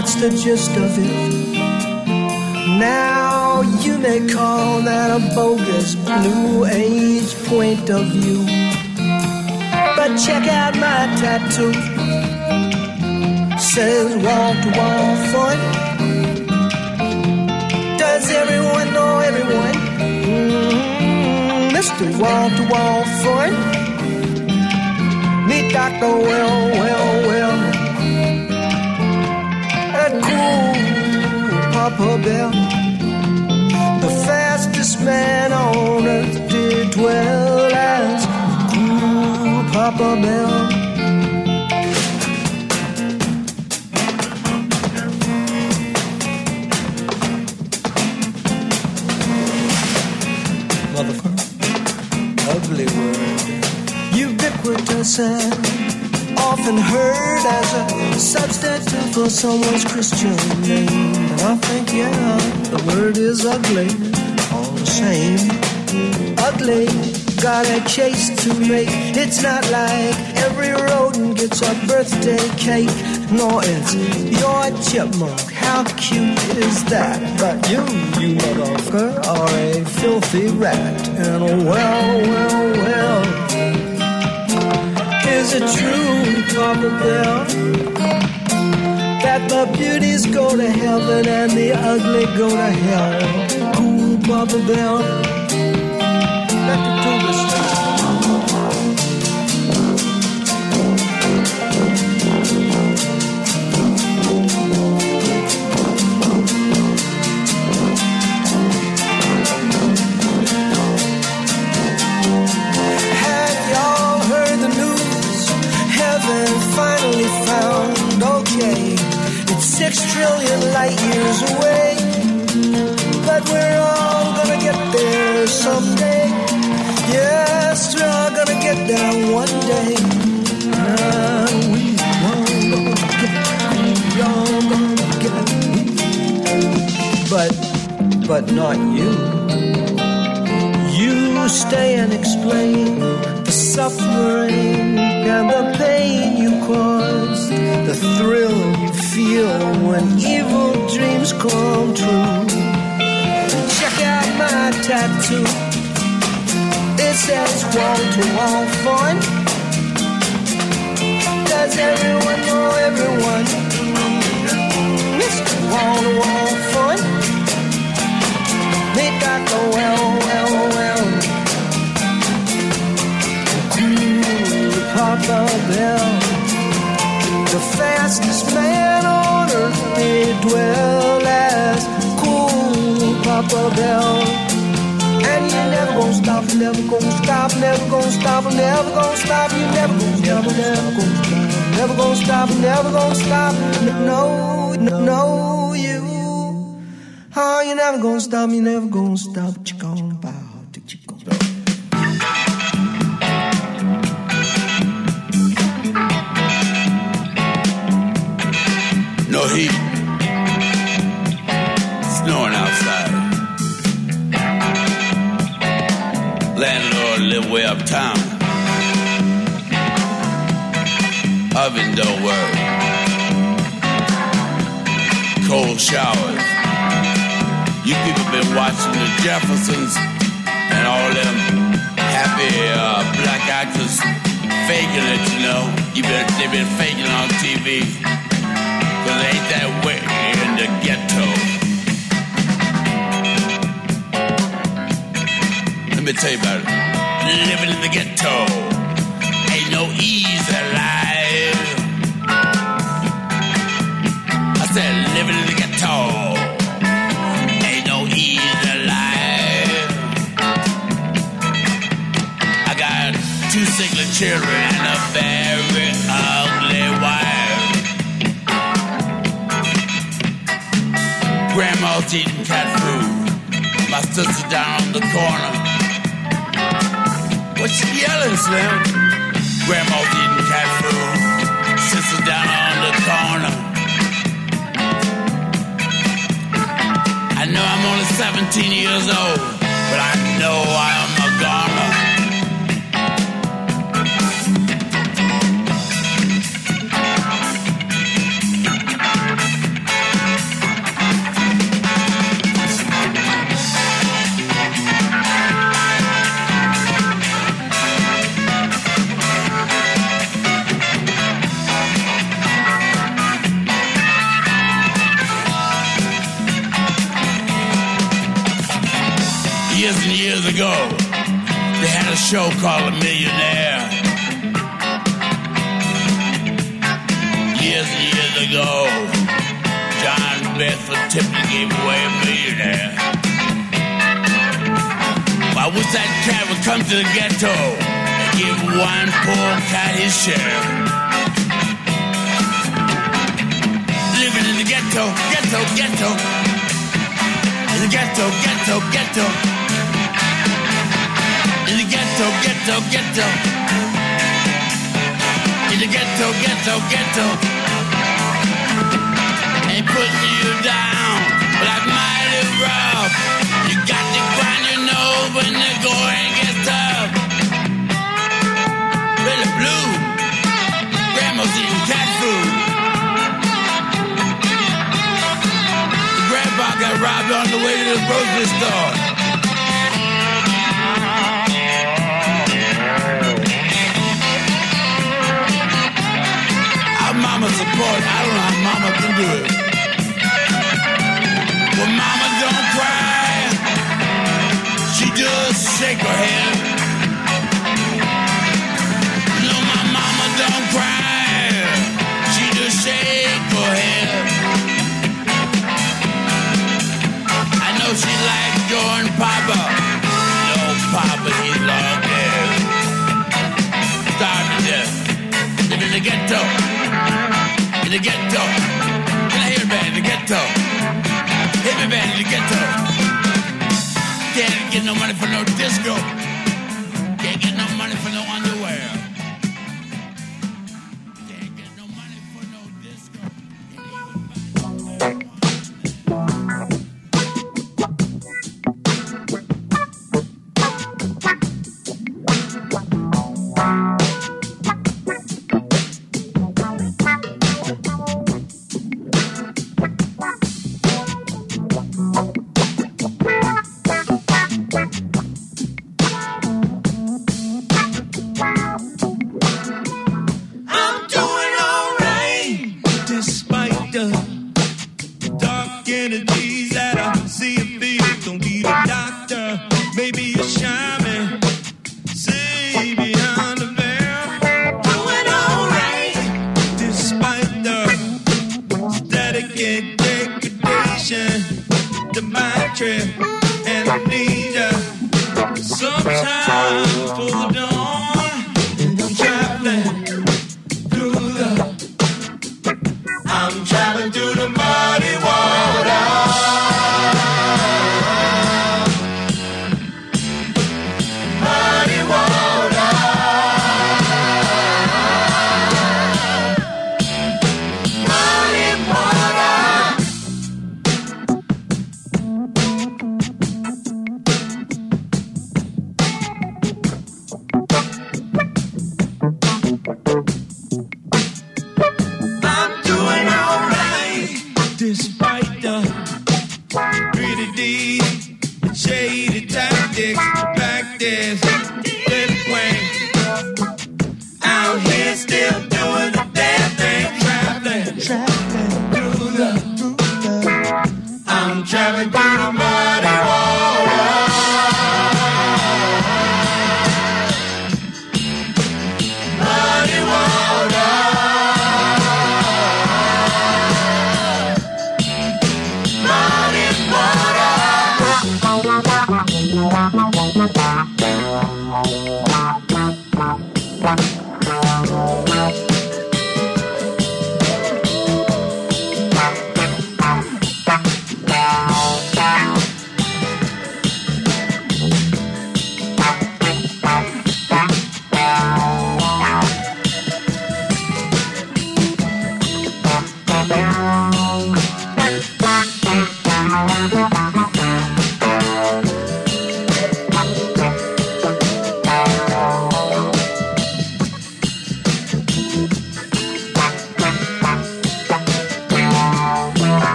That's the gist of it. Now you may call that a bogus new age point of view. But check out my tattoo. Says wall to wall fun. Does everyone know everyone? Mm-hmm. Mr. Wall to wall fun. Meet Dr. Well, well, well. Harper Bell. The fastest man on earth did dwell as cool Papa Bell. Motherfucker, ugly word, ubiquitous and often heard as a substitute for someone's Christian name. And I think, yeah, the word is ugly, all the same. Ugly, Got a chase to make. It's not like every rodent gets a birthday cake. nor is your chipmunk. How cute is that? But you, you motherfucker, are a filthy rat. And well, well, well. Is it true, Papa Bell? that the beauties go to heaven and the ugly go to hell. Cool Papa Bell. To Tuba trillion light years away. But we're all gonna get there someday. Yes, we're all gonna get there one day. Ah, we all get, we all gonna get. But, but not you. You stay and explain the suffering and the pain you caused, the thrill feel when evil dreams come true. Check out my tattoo. It says wall to wall fun. Does everyone know everyone? Mr. Wall to wall fun. They got the well, well, well. Cool Papa Bell. Fastest man on earth may dwell as cool Papa Bell. And you never gonna stop, never gonna stop, never gonna stop, never gonna stop, you never gonna stop, never gonna stop, never gonna stop, never gonna stop. No, no, no, you. Oh, you never gonna stop, you never gonna stop.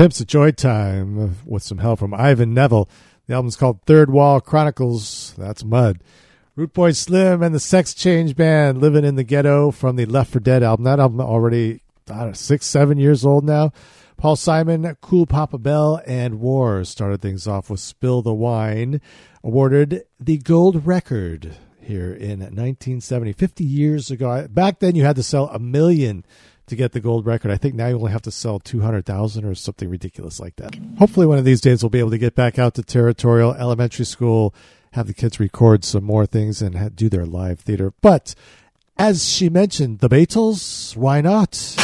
Pimps of Joytime uh, with some help from Ivan Neville. The album's called Third Wall Chronicles. That's mud. Root Boy Slim and the Sex Change Band, Living in the Ghetto from the Left for Dead album. That album already know, six, seven years old now. Paul Simon, Cool Papa Bell, and War started things off with Spill the Wine, awarded the gold record here in 1970, 50 years ago. Back then, you had to sell a million to get the gold record. I think now you only have to sell 200,000 or something ridiculous like that. Hopefully, one of these days, we'll be able to get back out to Territorial Elementary School, have the kids record some more things, and do their live theater. But as she mentioned, the Beatles, why not?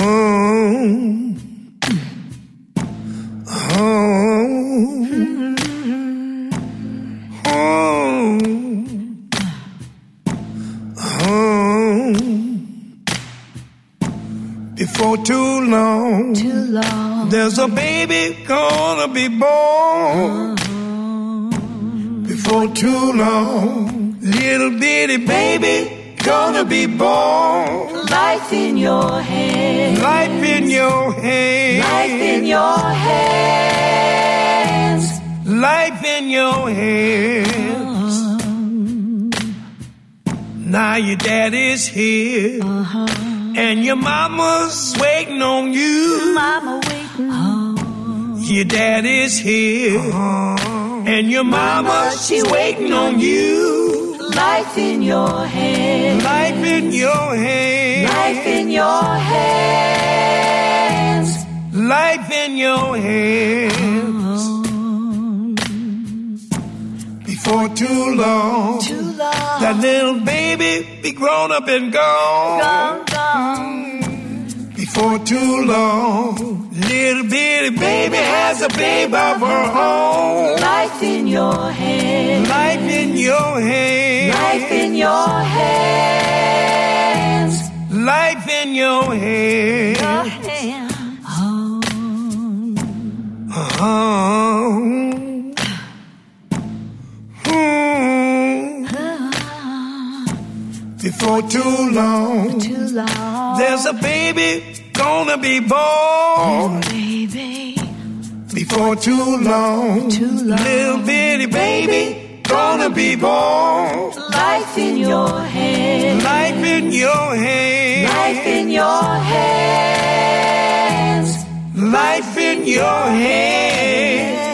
Home. Home. Home. Home. Before too long, too long, there's a baby gonna be born. Before too long, little bitty baby gonna be born. Life in your hands. Life in your hands. Life in your hands. Life in your hands. Now your daddy's here. Uh-huh. And your mama's waiting on you. Mama waiting. Your daddy's here. Uh-huh. And your mama, she's waiting on you. Life in your hands. Life in your hands. Life in your hands. Life in your hands. Before too long, Too long. that little baby be grown up and gone. Gone, gone. Before too long, little bitty baby has a baby of her own. Life in your hands. Life in your hands. Life in your hands. Life in your hands. Your hands. Uh-huh. Uh-huh. Before too long, Too long. there's a baby gonna be born. Baby. Before too long. Too long. Little bitty baby. Gonna be born. Life in your hands. Life in your hands. Life in your hands. Life in your hands.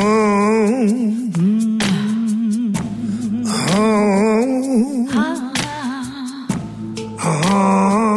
Oh. Oh. Oh.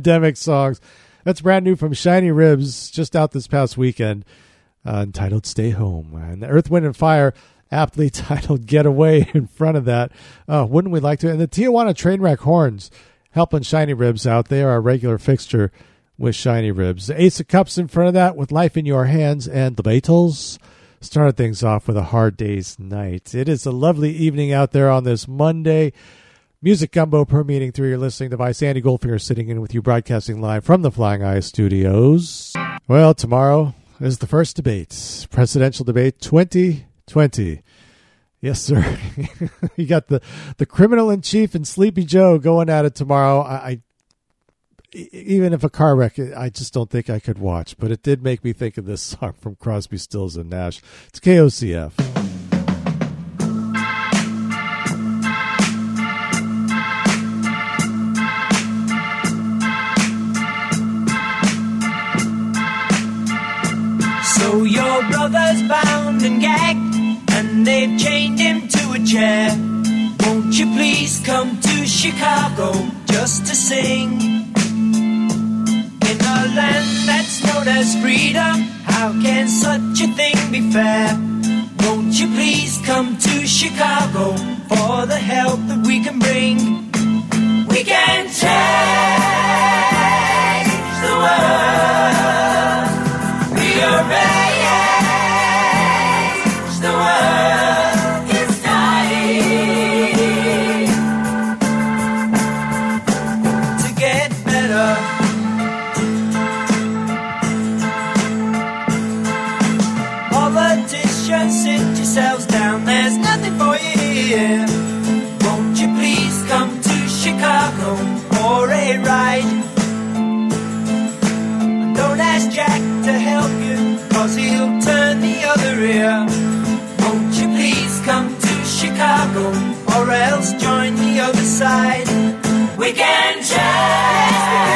Pandemic songs. That's brand new from Shinyribs, just out this past weekend, uh, entitled Stay Home. And the Earth, Wind, and Fire, aptly titled Get Away in front of that. Uh, wouldn't we like to? And the Tijuana Trainwreck Horns helping Shinyribs out. They are a regular fixture with Shinyribs. The Ace of Cups in front of that with Life in Your Hands and the Beatles started things off with a hard day's night. It is a lovely evening out there on this Monday. Music Gumbo permeating through your listening device. Andy Goldfinger sitting in with you, broadcasting live from the Flying Eye Studios. Well, tomorrow is the first debate, presidential debate 2020. Yes, sir. you got the, the criminal in chief and Sleepy Joe going at it tomorrow. I even if a car wreck, I just don't think I could watch. But it did make me think of this song from Crosby, Stills, and Nash. It's KOCF. So your brother's bound and gagged, and they've chained him to a chair. Won't you please come to Chicago just to sing? In a land that's known as freedom, how can such a thing be fair? Won't you please come to Chicago for the help that we can bring? We can change the world. it right. Don't ask Jack to help you, cause he'll turn the other ear. Won't you please come to Chicago, or else join the other side? We can chat.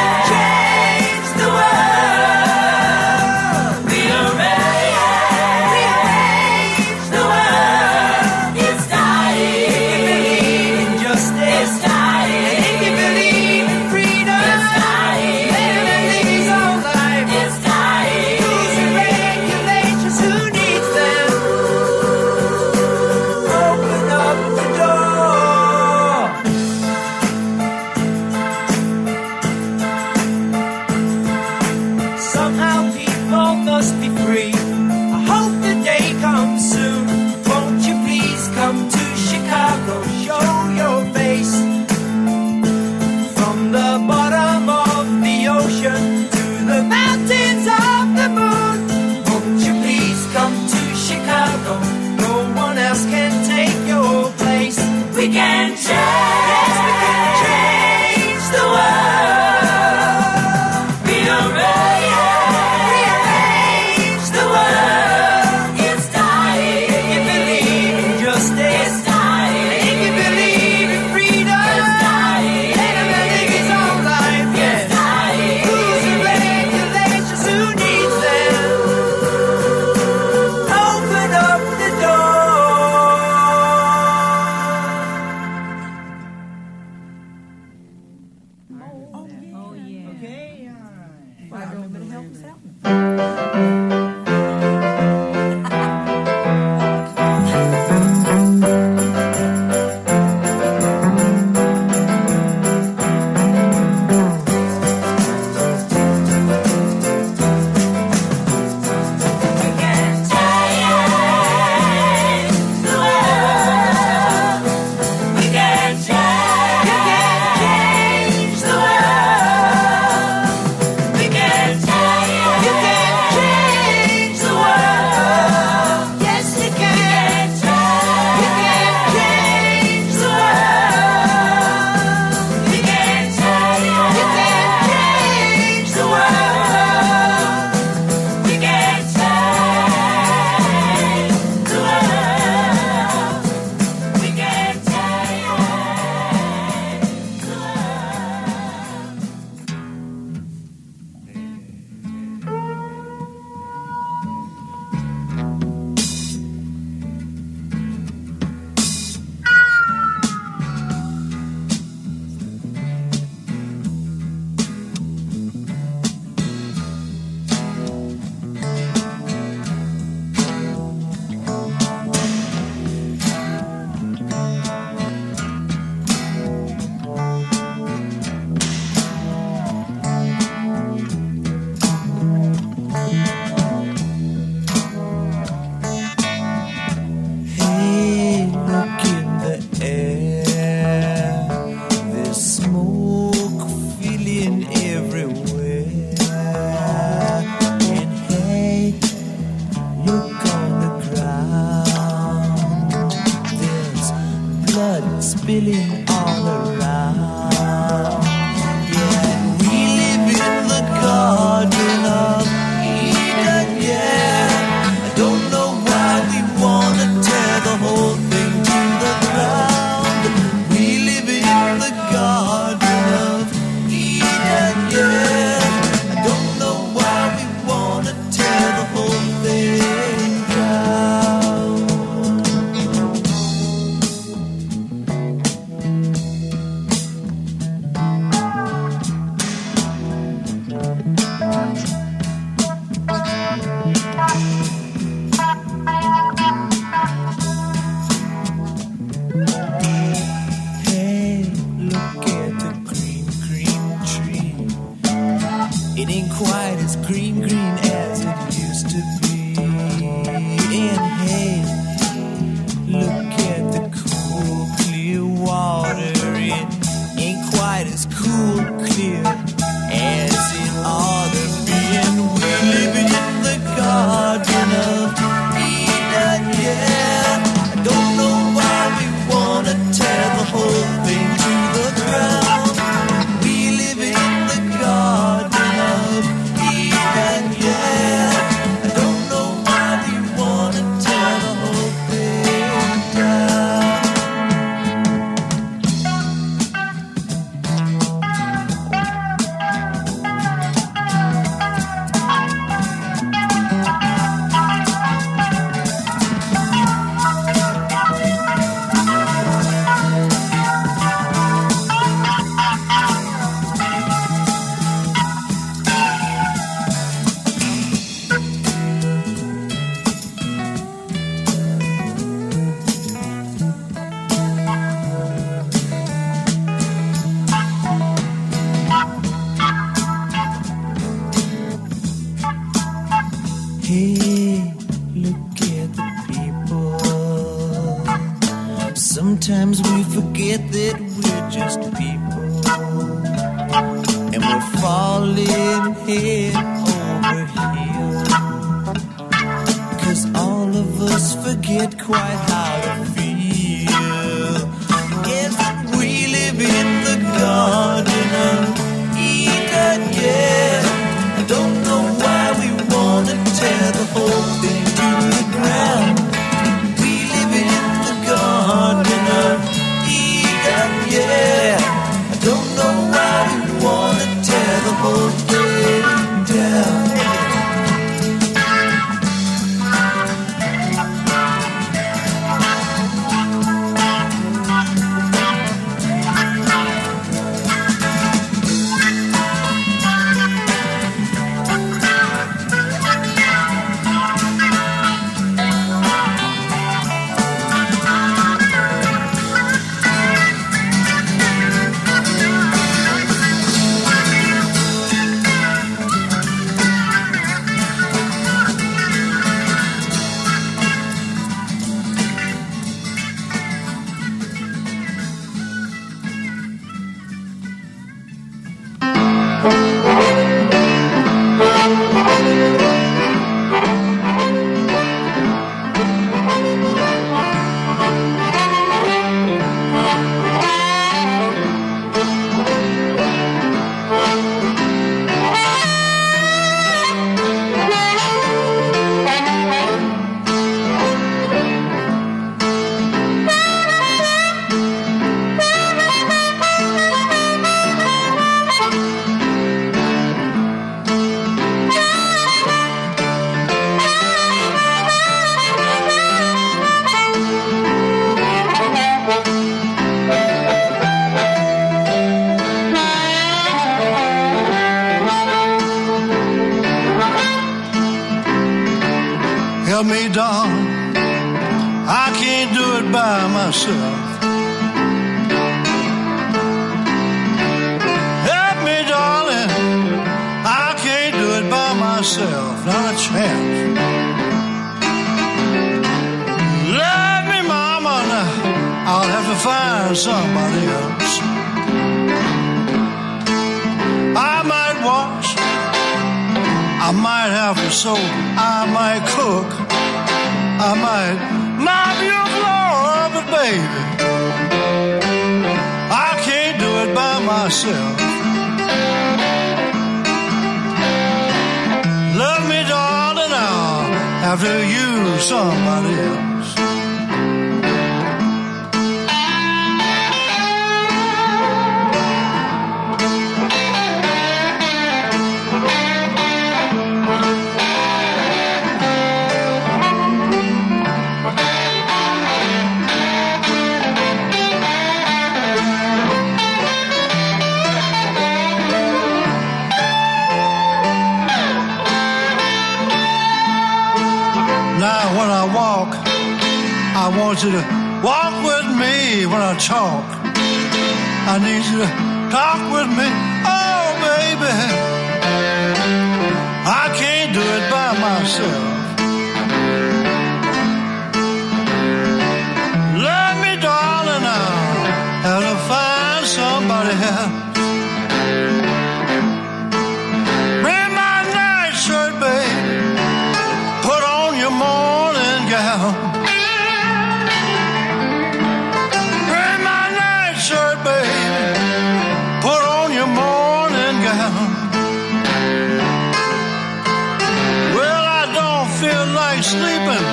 sleeping.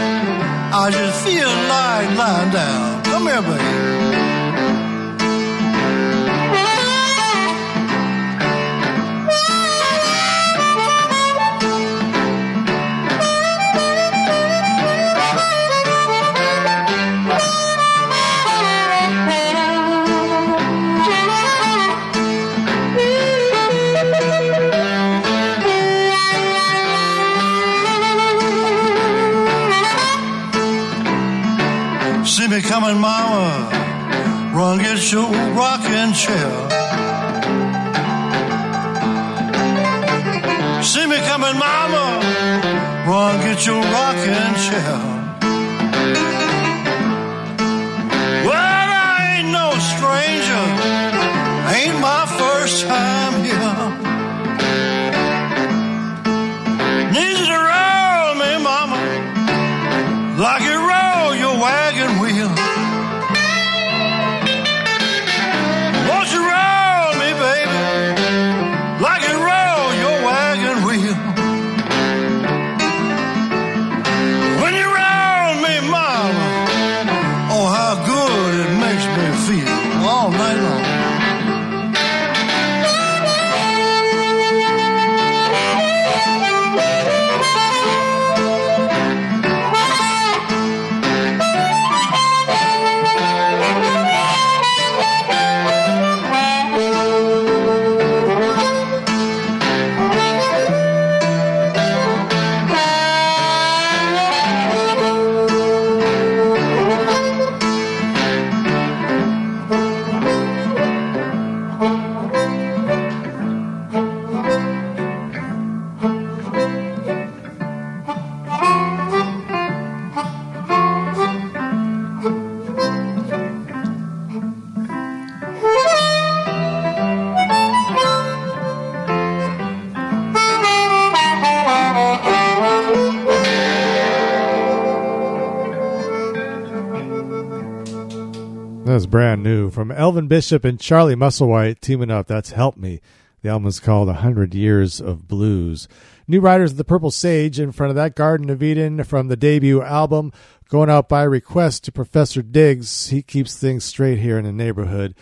I just feel like lying down. Come here, baby. and mama, run get your rocking chair. See me coming, mama, run get your rocking chair. Elvin Bishop and Charlie Musselwhite teaming up. That's Help Me. The album is called A Hundred Years of Blues. New Riders of the Purple Sage in front of that Garden of Eden from the debut album. Going out by request to Professor Diggs. He keeps things straight here in the neighborhood.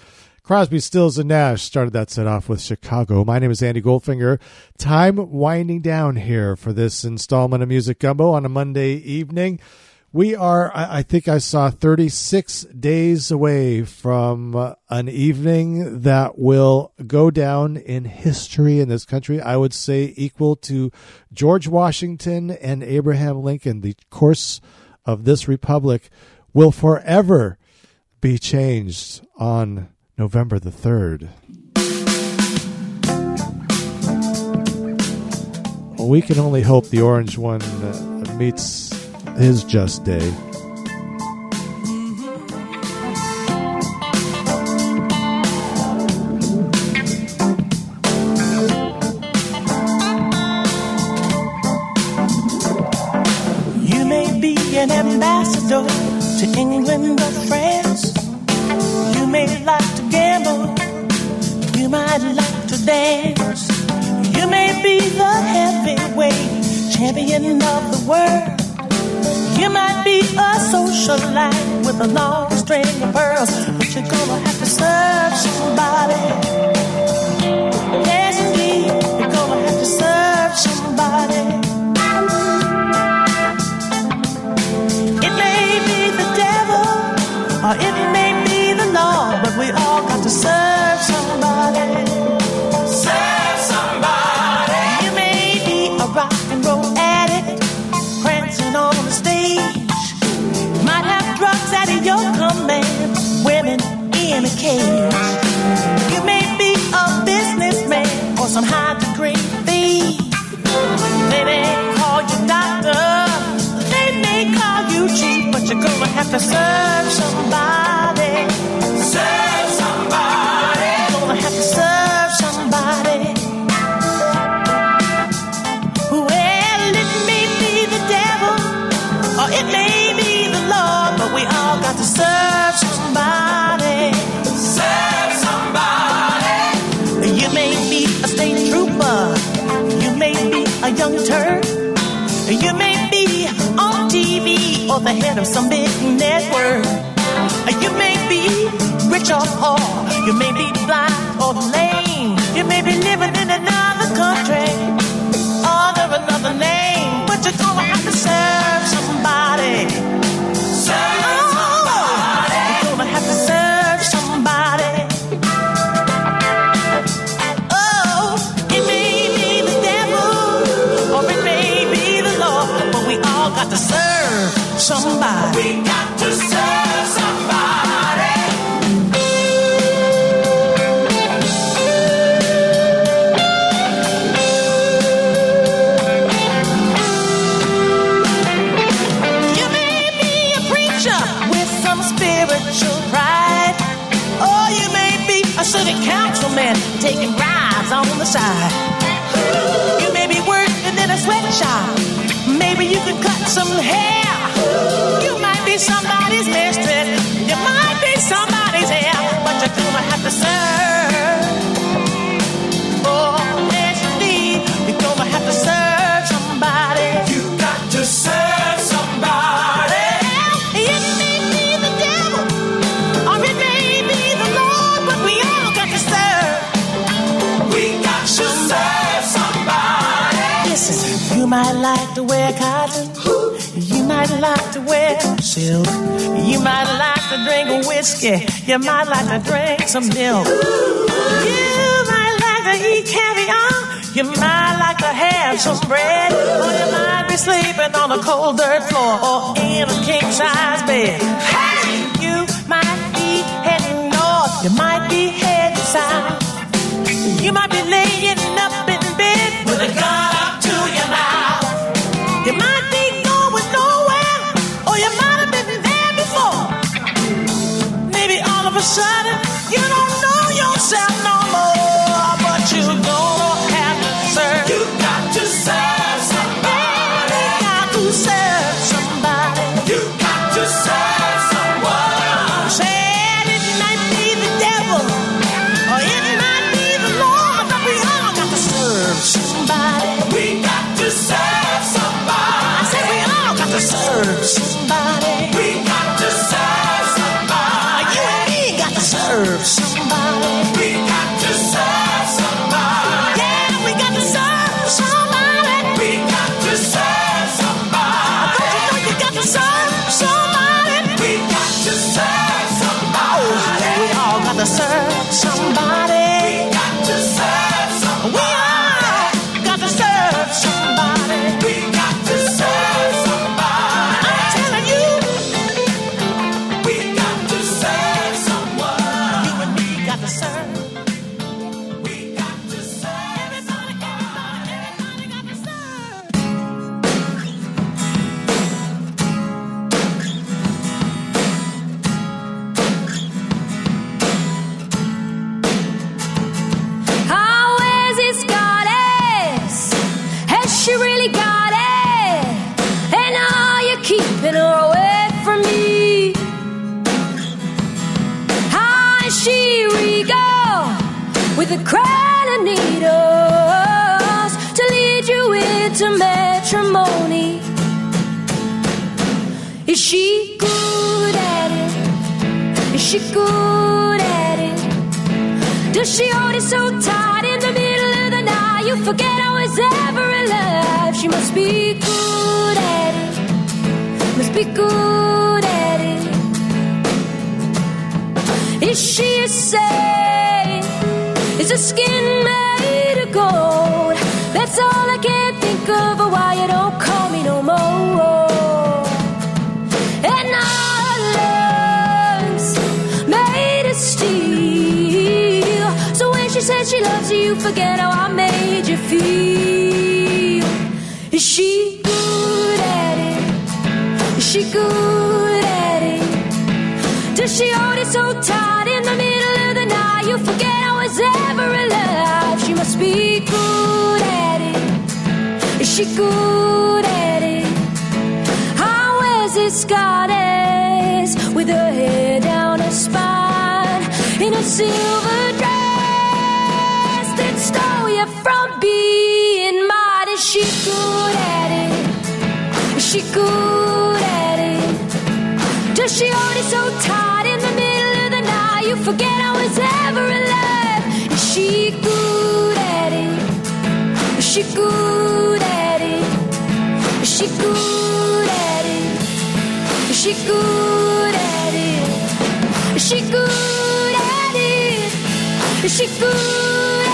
Crosby, Stills, and Nash started that set off with Chicago. My name is Andy Goldfinger. Time winding down here for this installment of Music Gumbo on a Monday evening. We are, I think I saw 36 days away from uh, an evening that will go down in history in this country. I would say equal to George Washington and Abraham Lincoln. The course of this republic will forever be changed on November the 3rd. We can only hope the orange one uh, meets his just day. You may be an ambassador to England or France. You may like to gamble. You might like to dance. You may be the heavyweight champion of the world. You might be a socialite with a long string of pearls, but you're gonna have to serve somebody. Yes, indeed, you're gonna have to serve somebody. You may be a businessman or some high degree thief. They may call you doctor, they may call you but you're gonna have to serve somebody. Or the head of some big network. You may be rich or poor. You may be blind or lame. You may be living in another country under another name. But you're gonna silk. You might like to drink a whiskey. You might like to drink some milk. You might like to eat caviar. You might like to have some bread. Or you might be sleeping on a cold dirt floor or in a king size bed. Hey! You might be heading north. You might be heading south. You might be laying You don't know yourself she good at it? Does she hold it so tight in the middle of the night you forget I was ever alive? She must be good at it. Must be good at it. Is she a saint? Is her skin made of gold? That's all I can think of. Why you don't call me no more? When she loves you, you forget how I made you feel. Is she good at it? Is she good at it? Does she hold it so tight in the middle of the night? You forget I was ever alive. She must be good at it. Is she good at it? How is this goddess with her hair down her spine in a silver good at it? Is she good at it? Does she it so tight in the middle of the night? You forget I was ever alive. Is she good at it? Is she good at it? Is she good at it? Is she good at it? Is she good at it? Is she good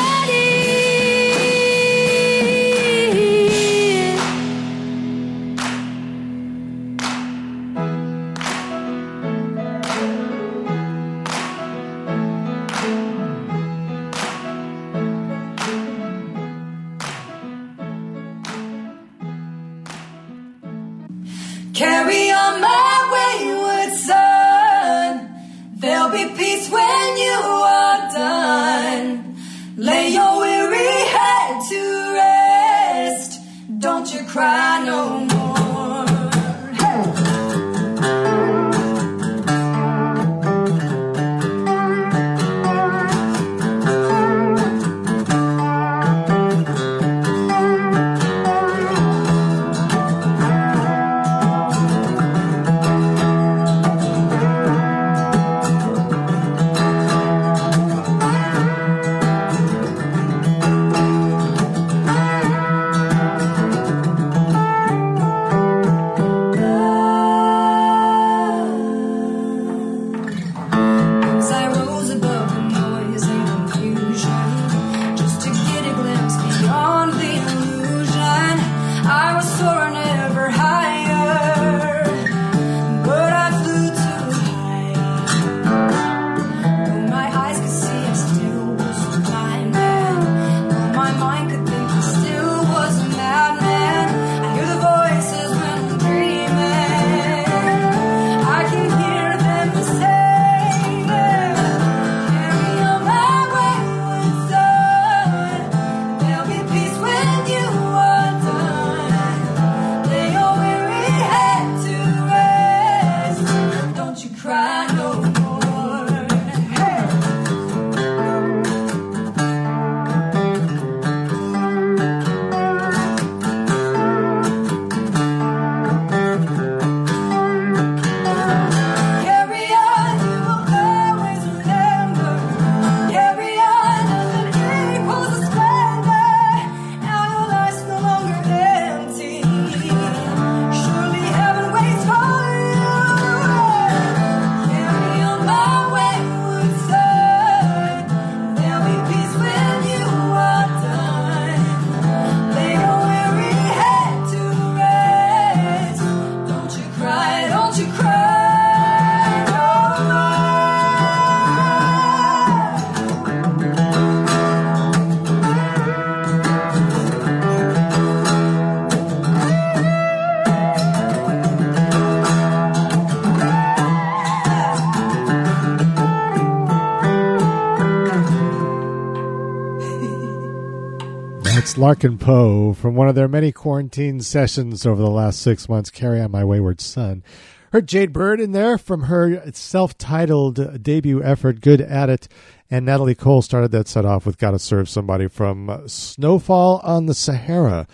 Larkin Poe from one of their many quarantine sessions over the last six months. Carry on, my wayward son. Heard Jade Bird in there from her self-titled debut effort, "Good at It," and Natalie Cole started that set off with "Gotta Serve Somebody" from uh, Snowfall on the Sahara.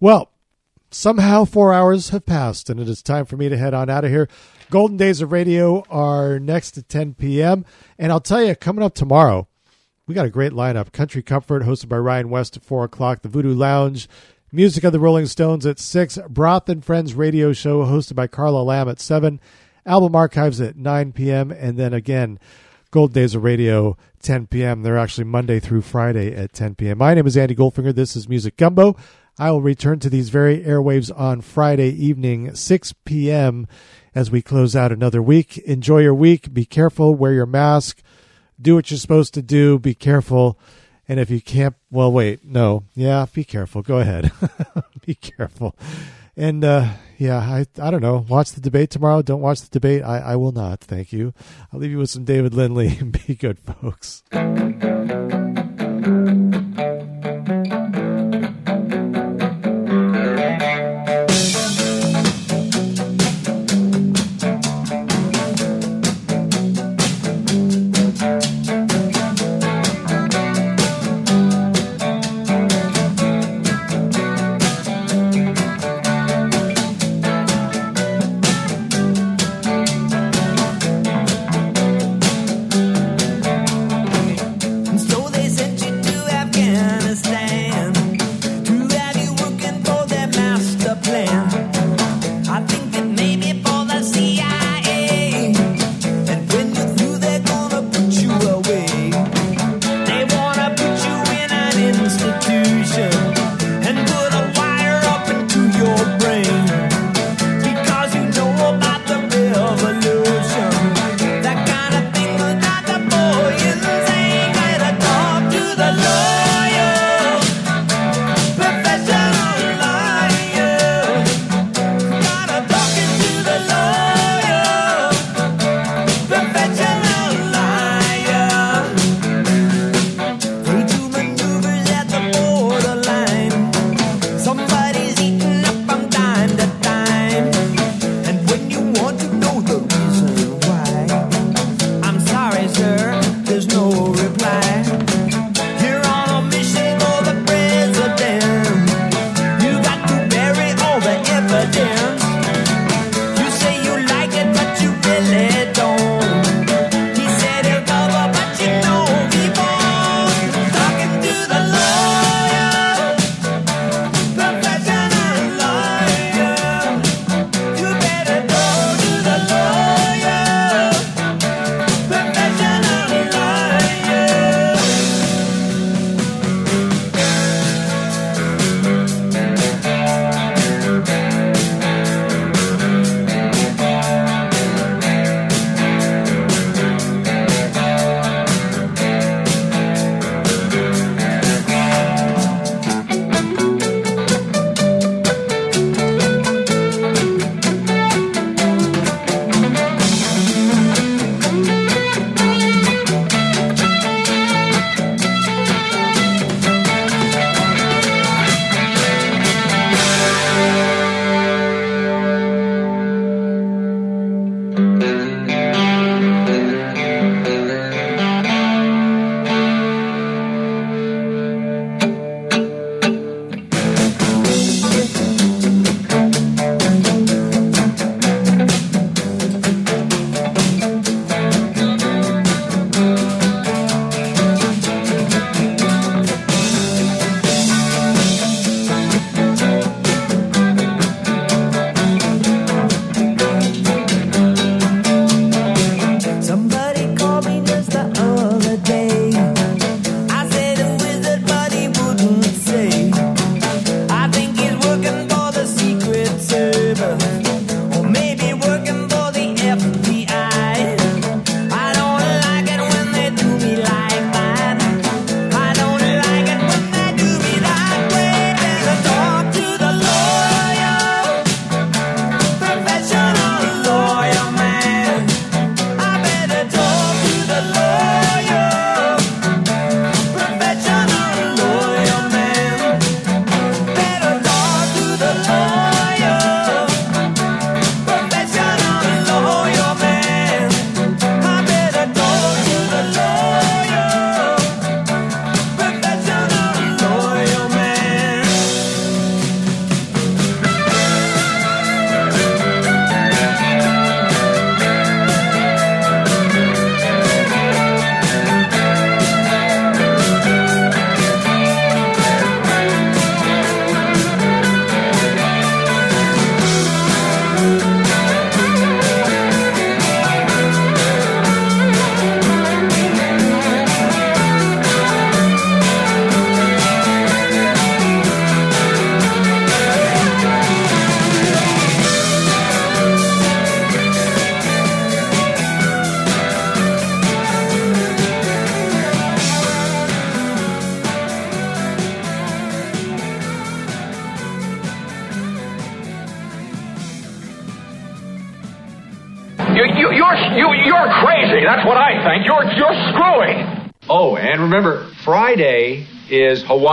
Well, somehow four hours have passed, and it is time for me to head on out of here. Golden Days of Radio are next at 10 p.m. And I'll tell you, coming up tomorrow, we got a great lineup. Country Comfort, hosted by Ryan West at 4 o'clock. The Voodoo Lounge, Music of the Rolling Stones at 6. Broth and Friends radio show, hosted by Carla Lamb at 7. Album Archives at 9 p.m. And then again, Gold Days of Radio, 10 p.m. They're actually Monday through Friday at 10 p.m. My name is Andy Goldfinger. This is Music Gumbo. I will return to these very airwaves on Friday evening, 6 p.m., as we close out another week. Enjoy your week. Be careful. Wear your mask. Do what you're supposed to do. Be careful. And if you can't, well, wait, no. Yeah, be careful. Go ahead. be careful. And uh, yeah, I I don't know. Watch the debate tomorrow. Don't watch the debate. I, I will not. Thank you. I'll leave you with some David Lindley. be good, folks.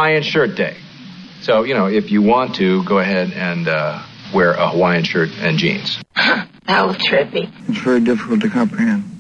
Hawaiian Shirt Day. So, you know, if you want to, go ahead and uh, wear a Hawaiian shirt and jeans. That was trippy. It's very difficult to comprehend.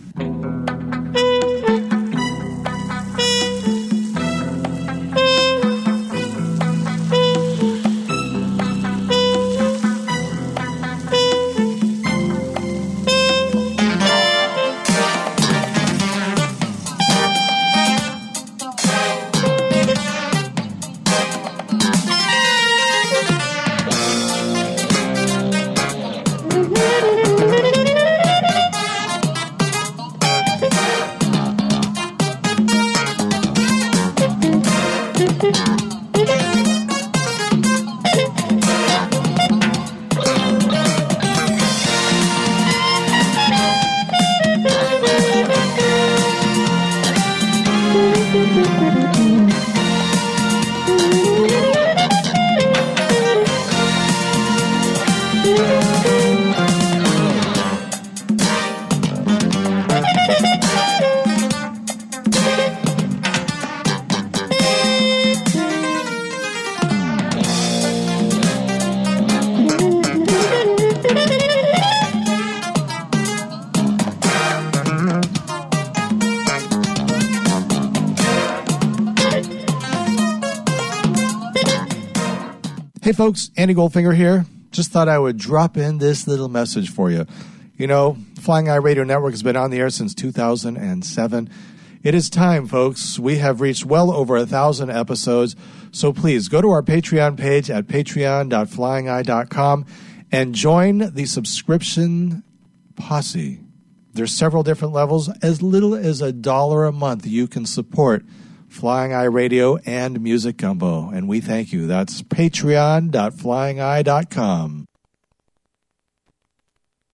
Hey, folks, Andy Goldfinger here. Just thought I would drop in this little message for you. You know, Flying Eye Radio Network has been on the air since 2007. It is time, folks. We have reached well over a thousand episodes. So please go to our Patreon page at patreon.flyingeye.com and join the subscription posse. There's several different levels. As little as a dollar a month, you can support Flying Eye Radio and Music Gumbo. And we thank you. That's patreon.flyingeye.com.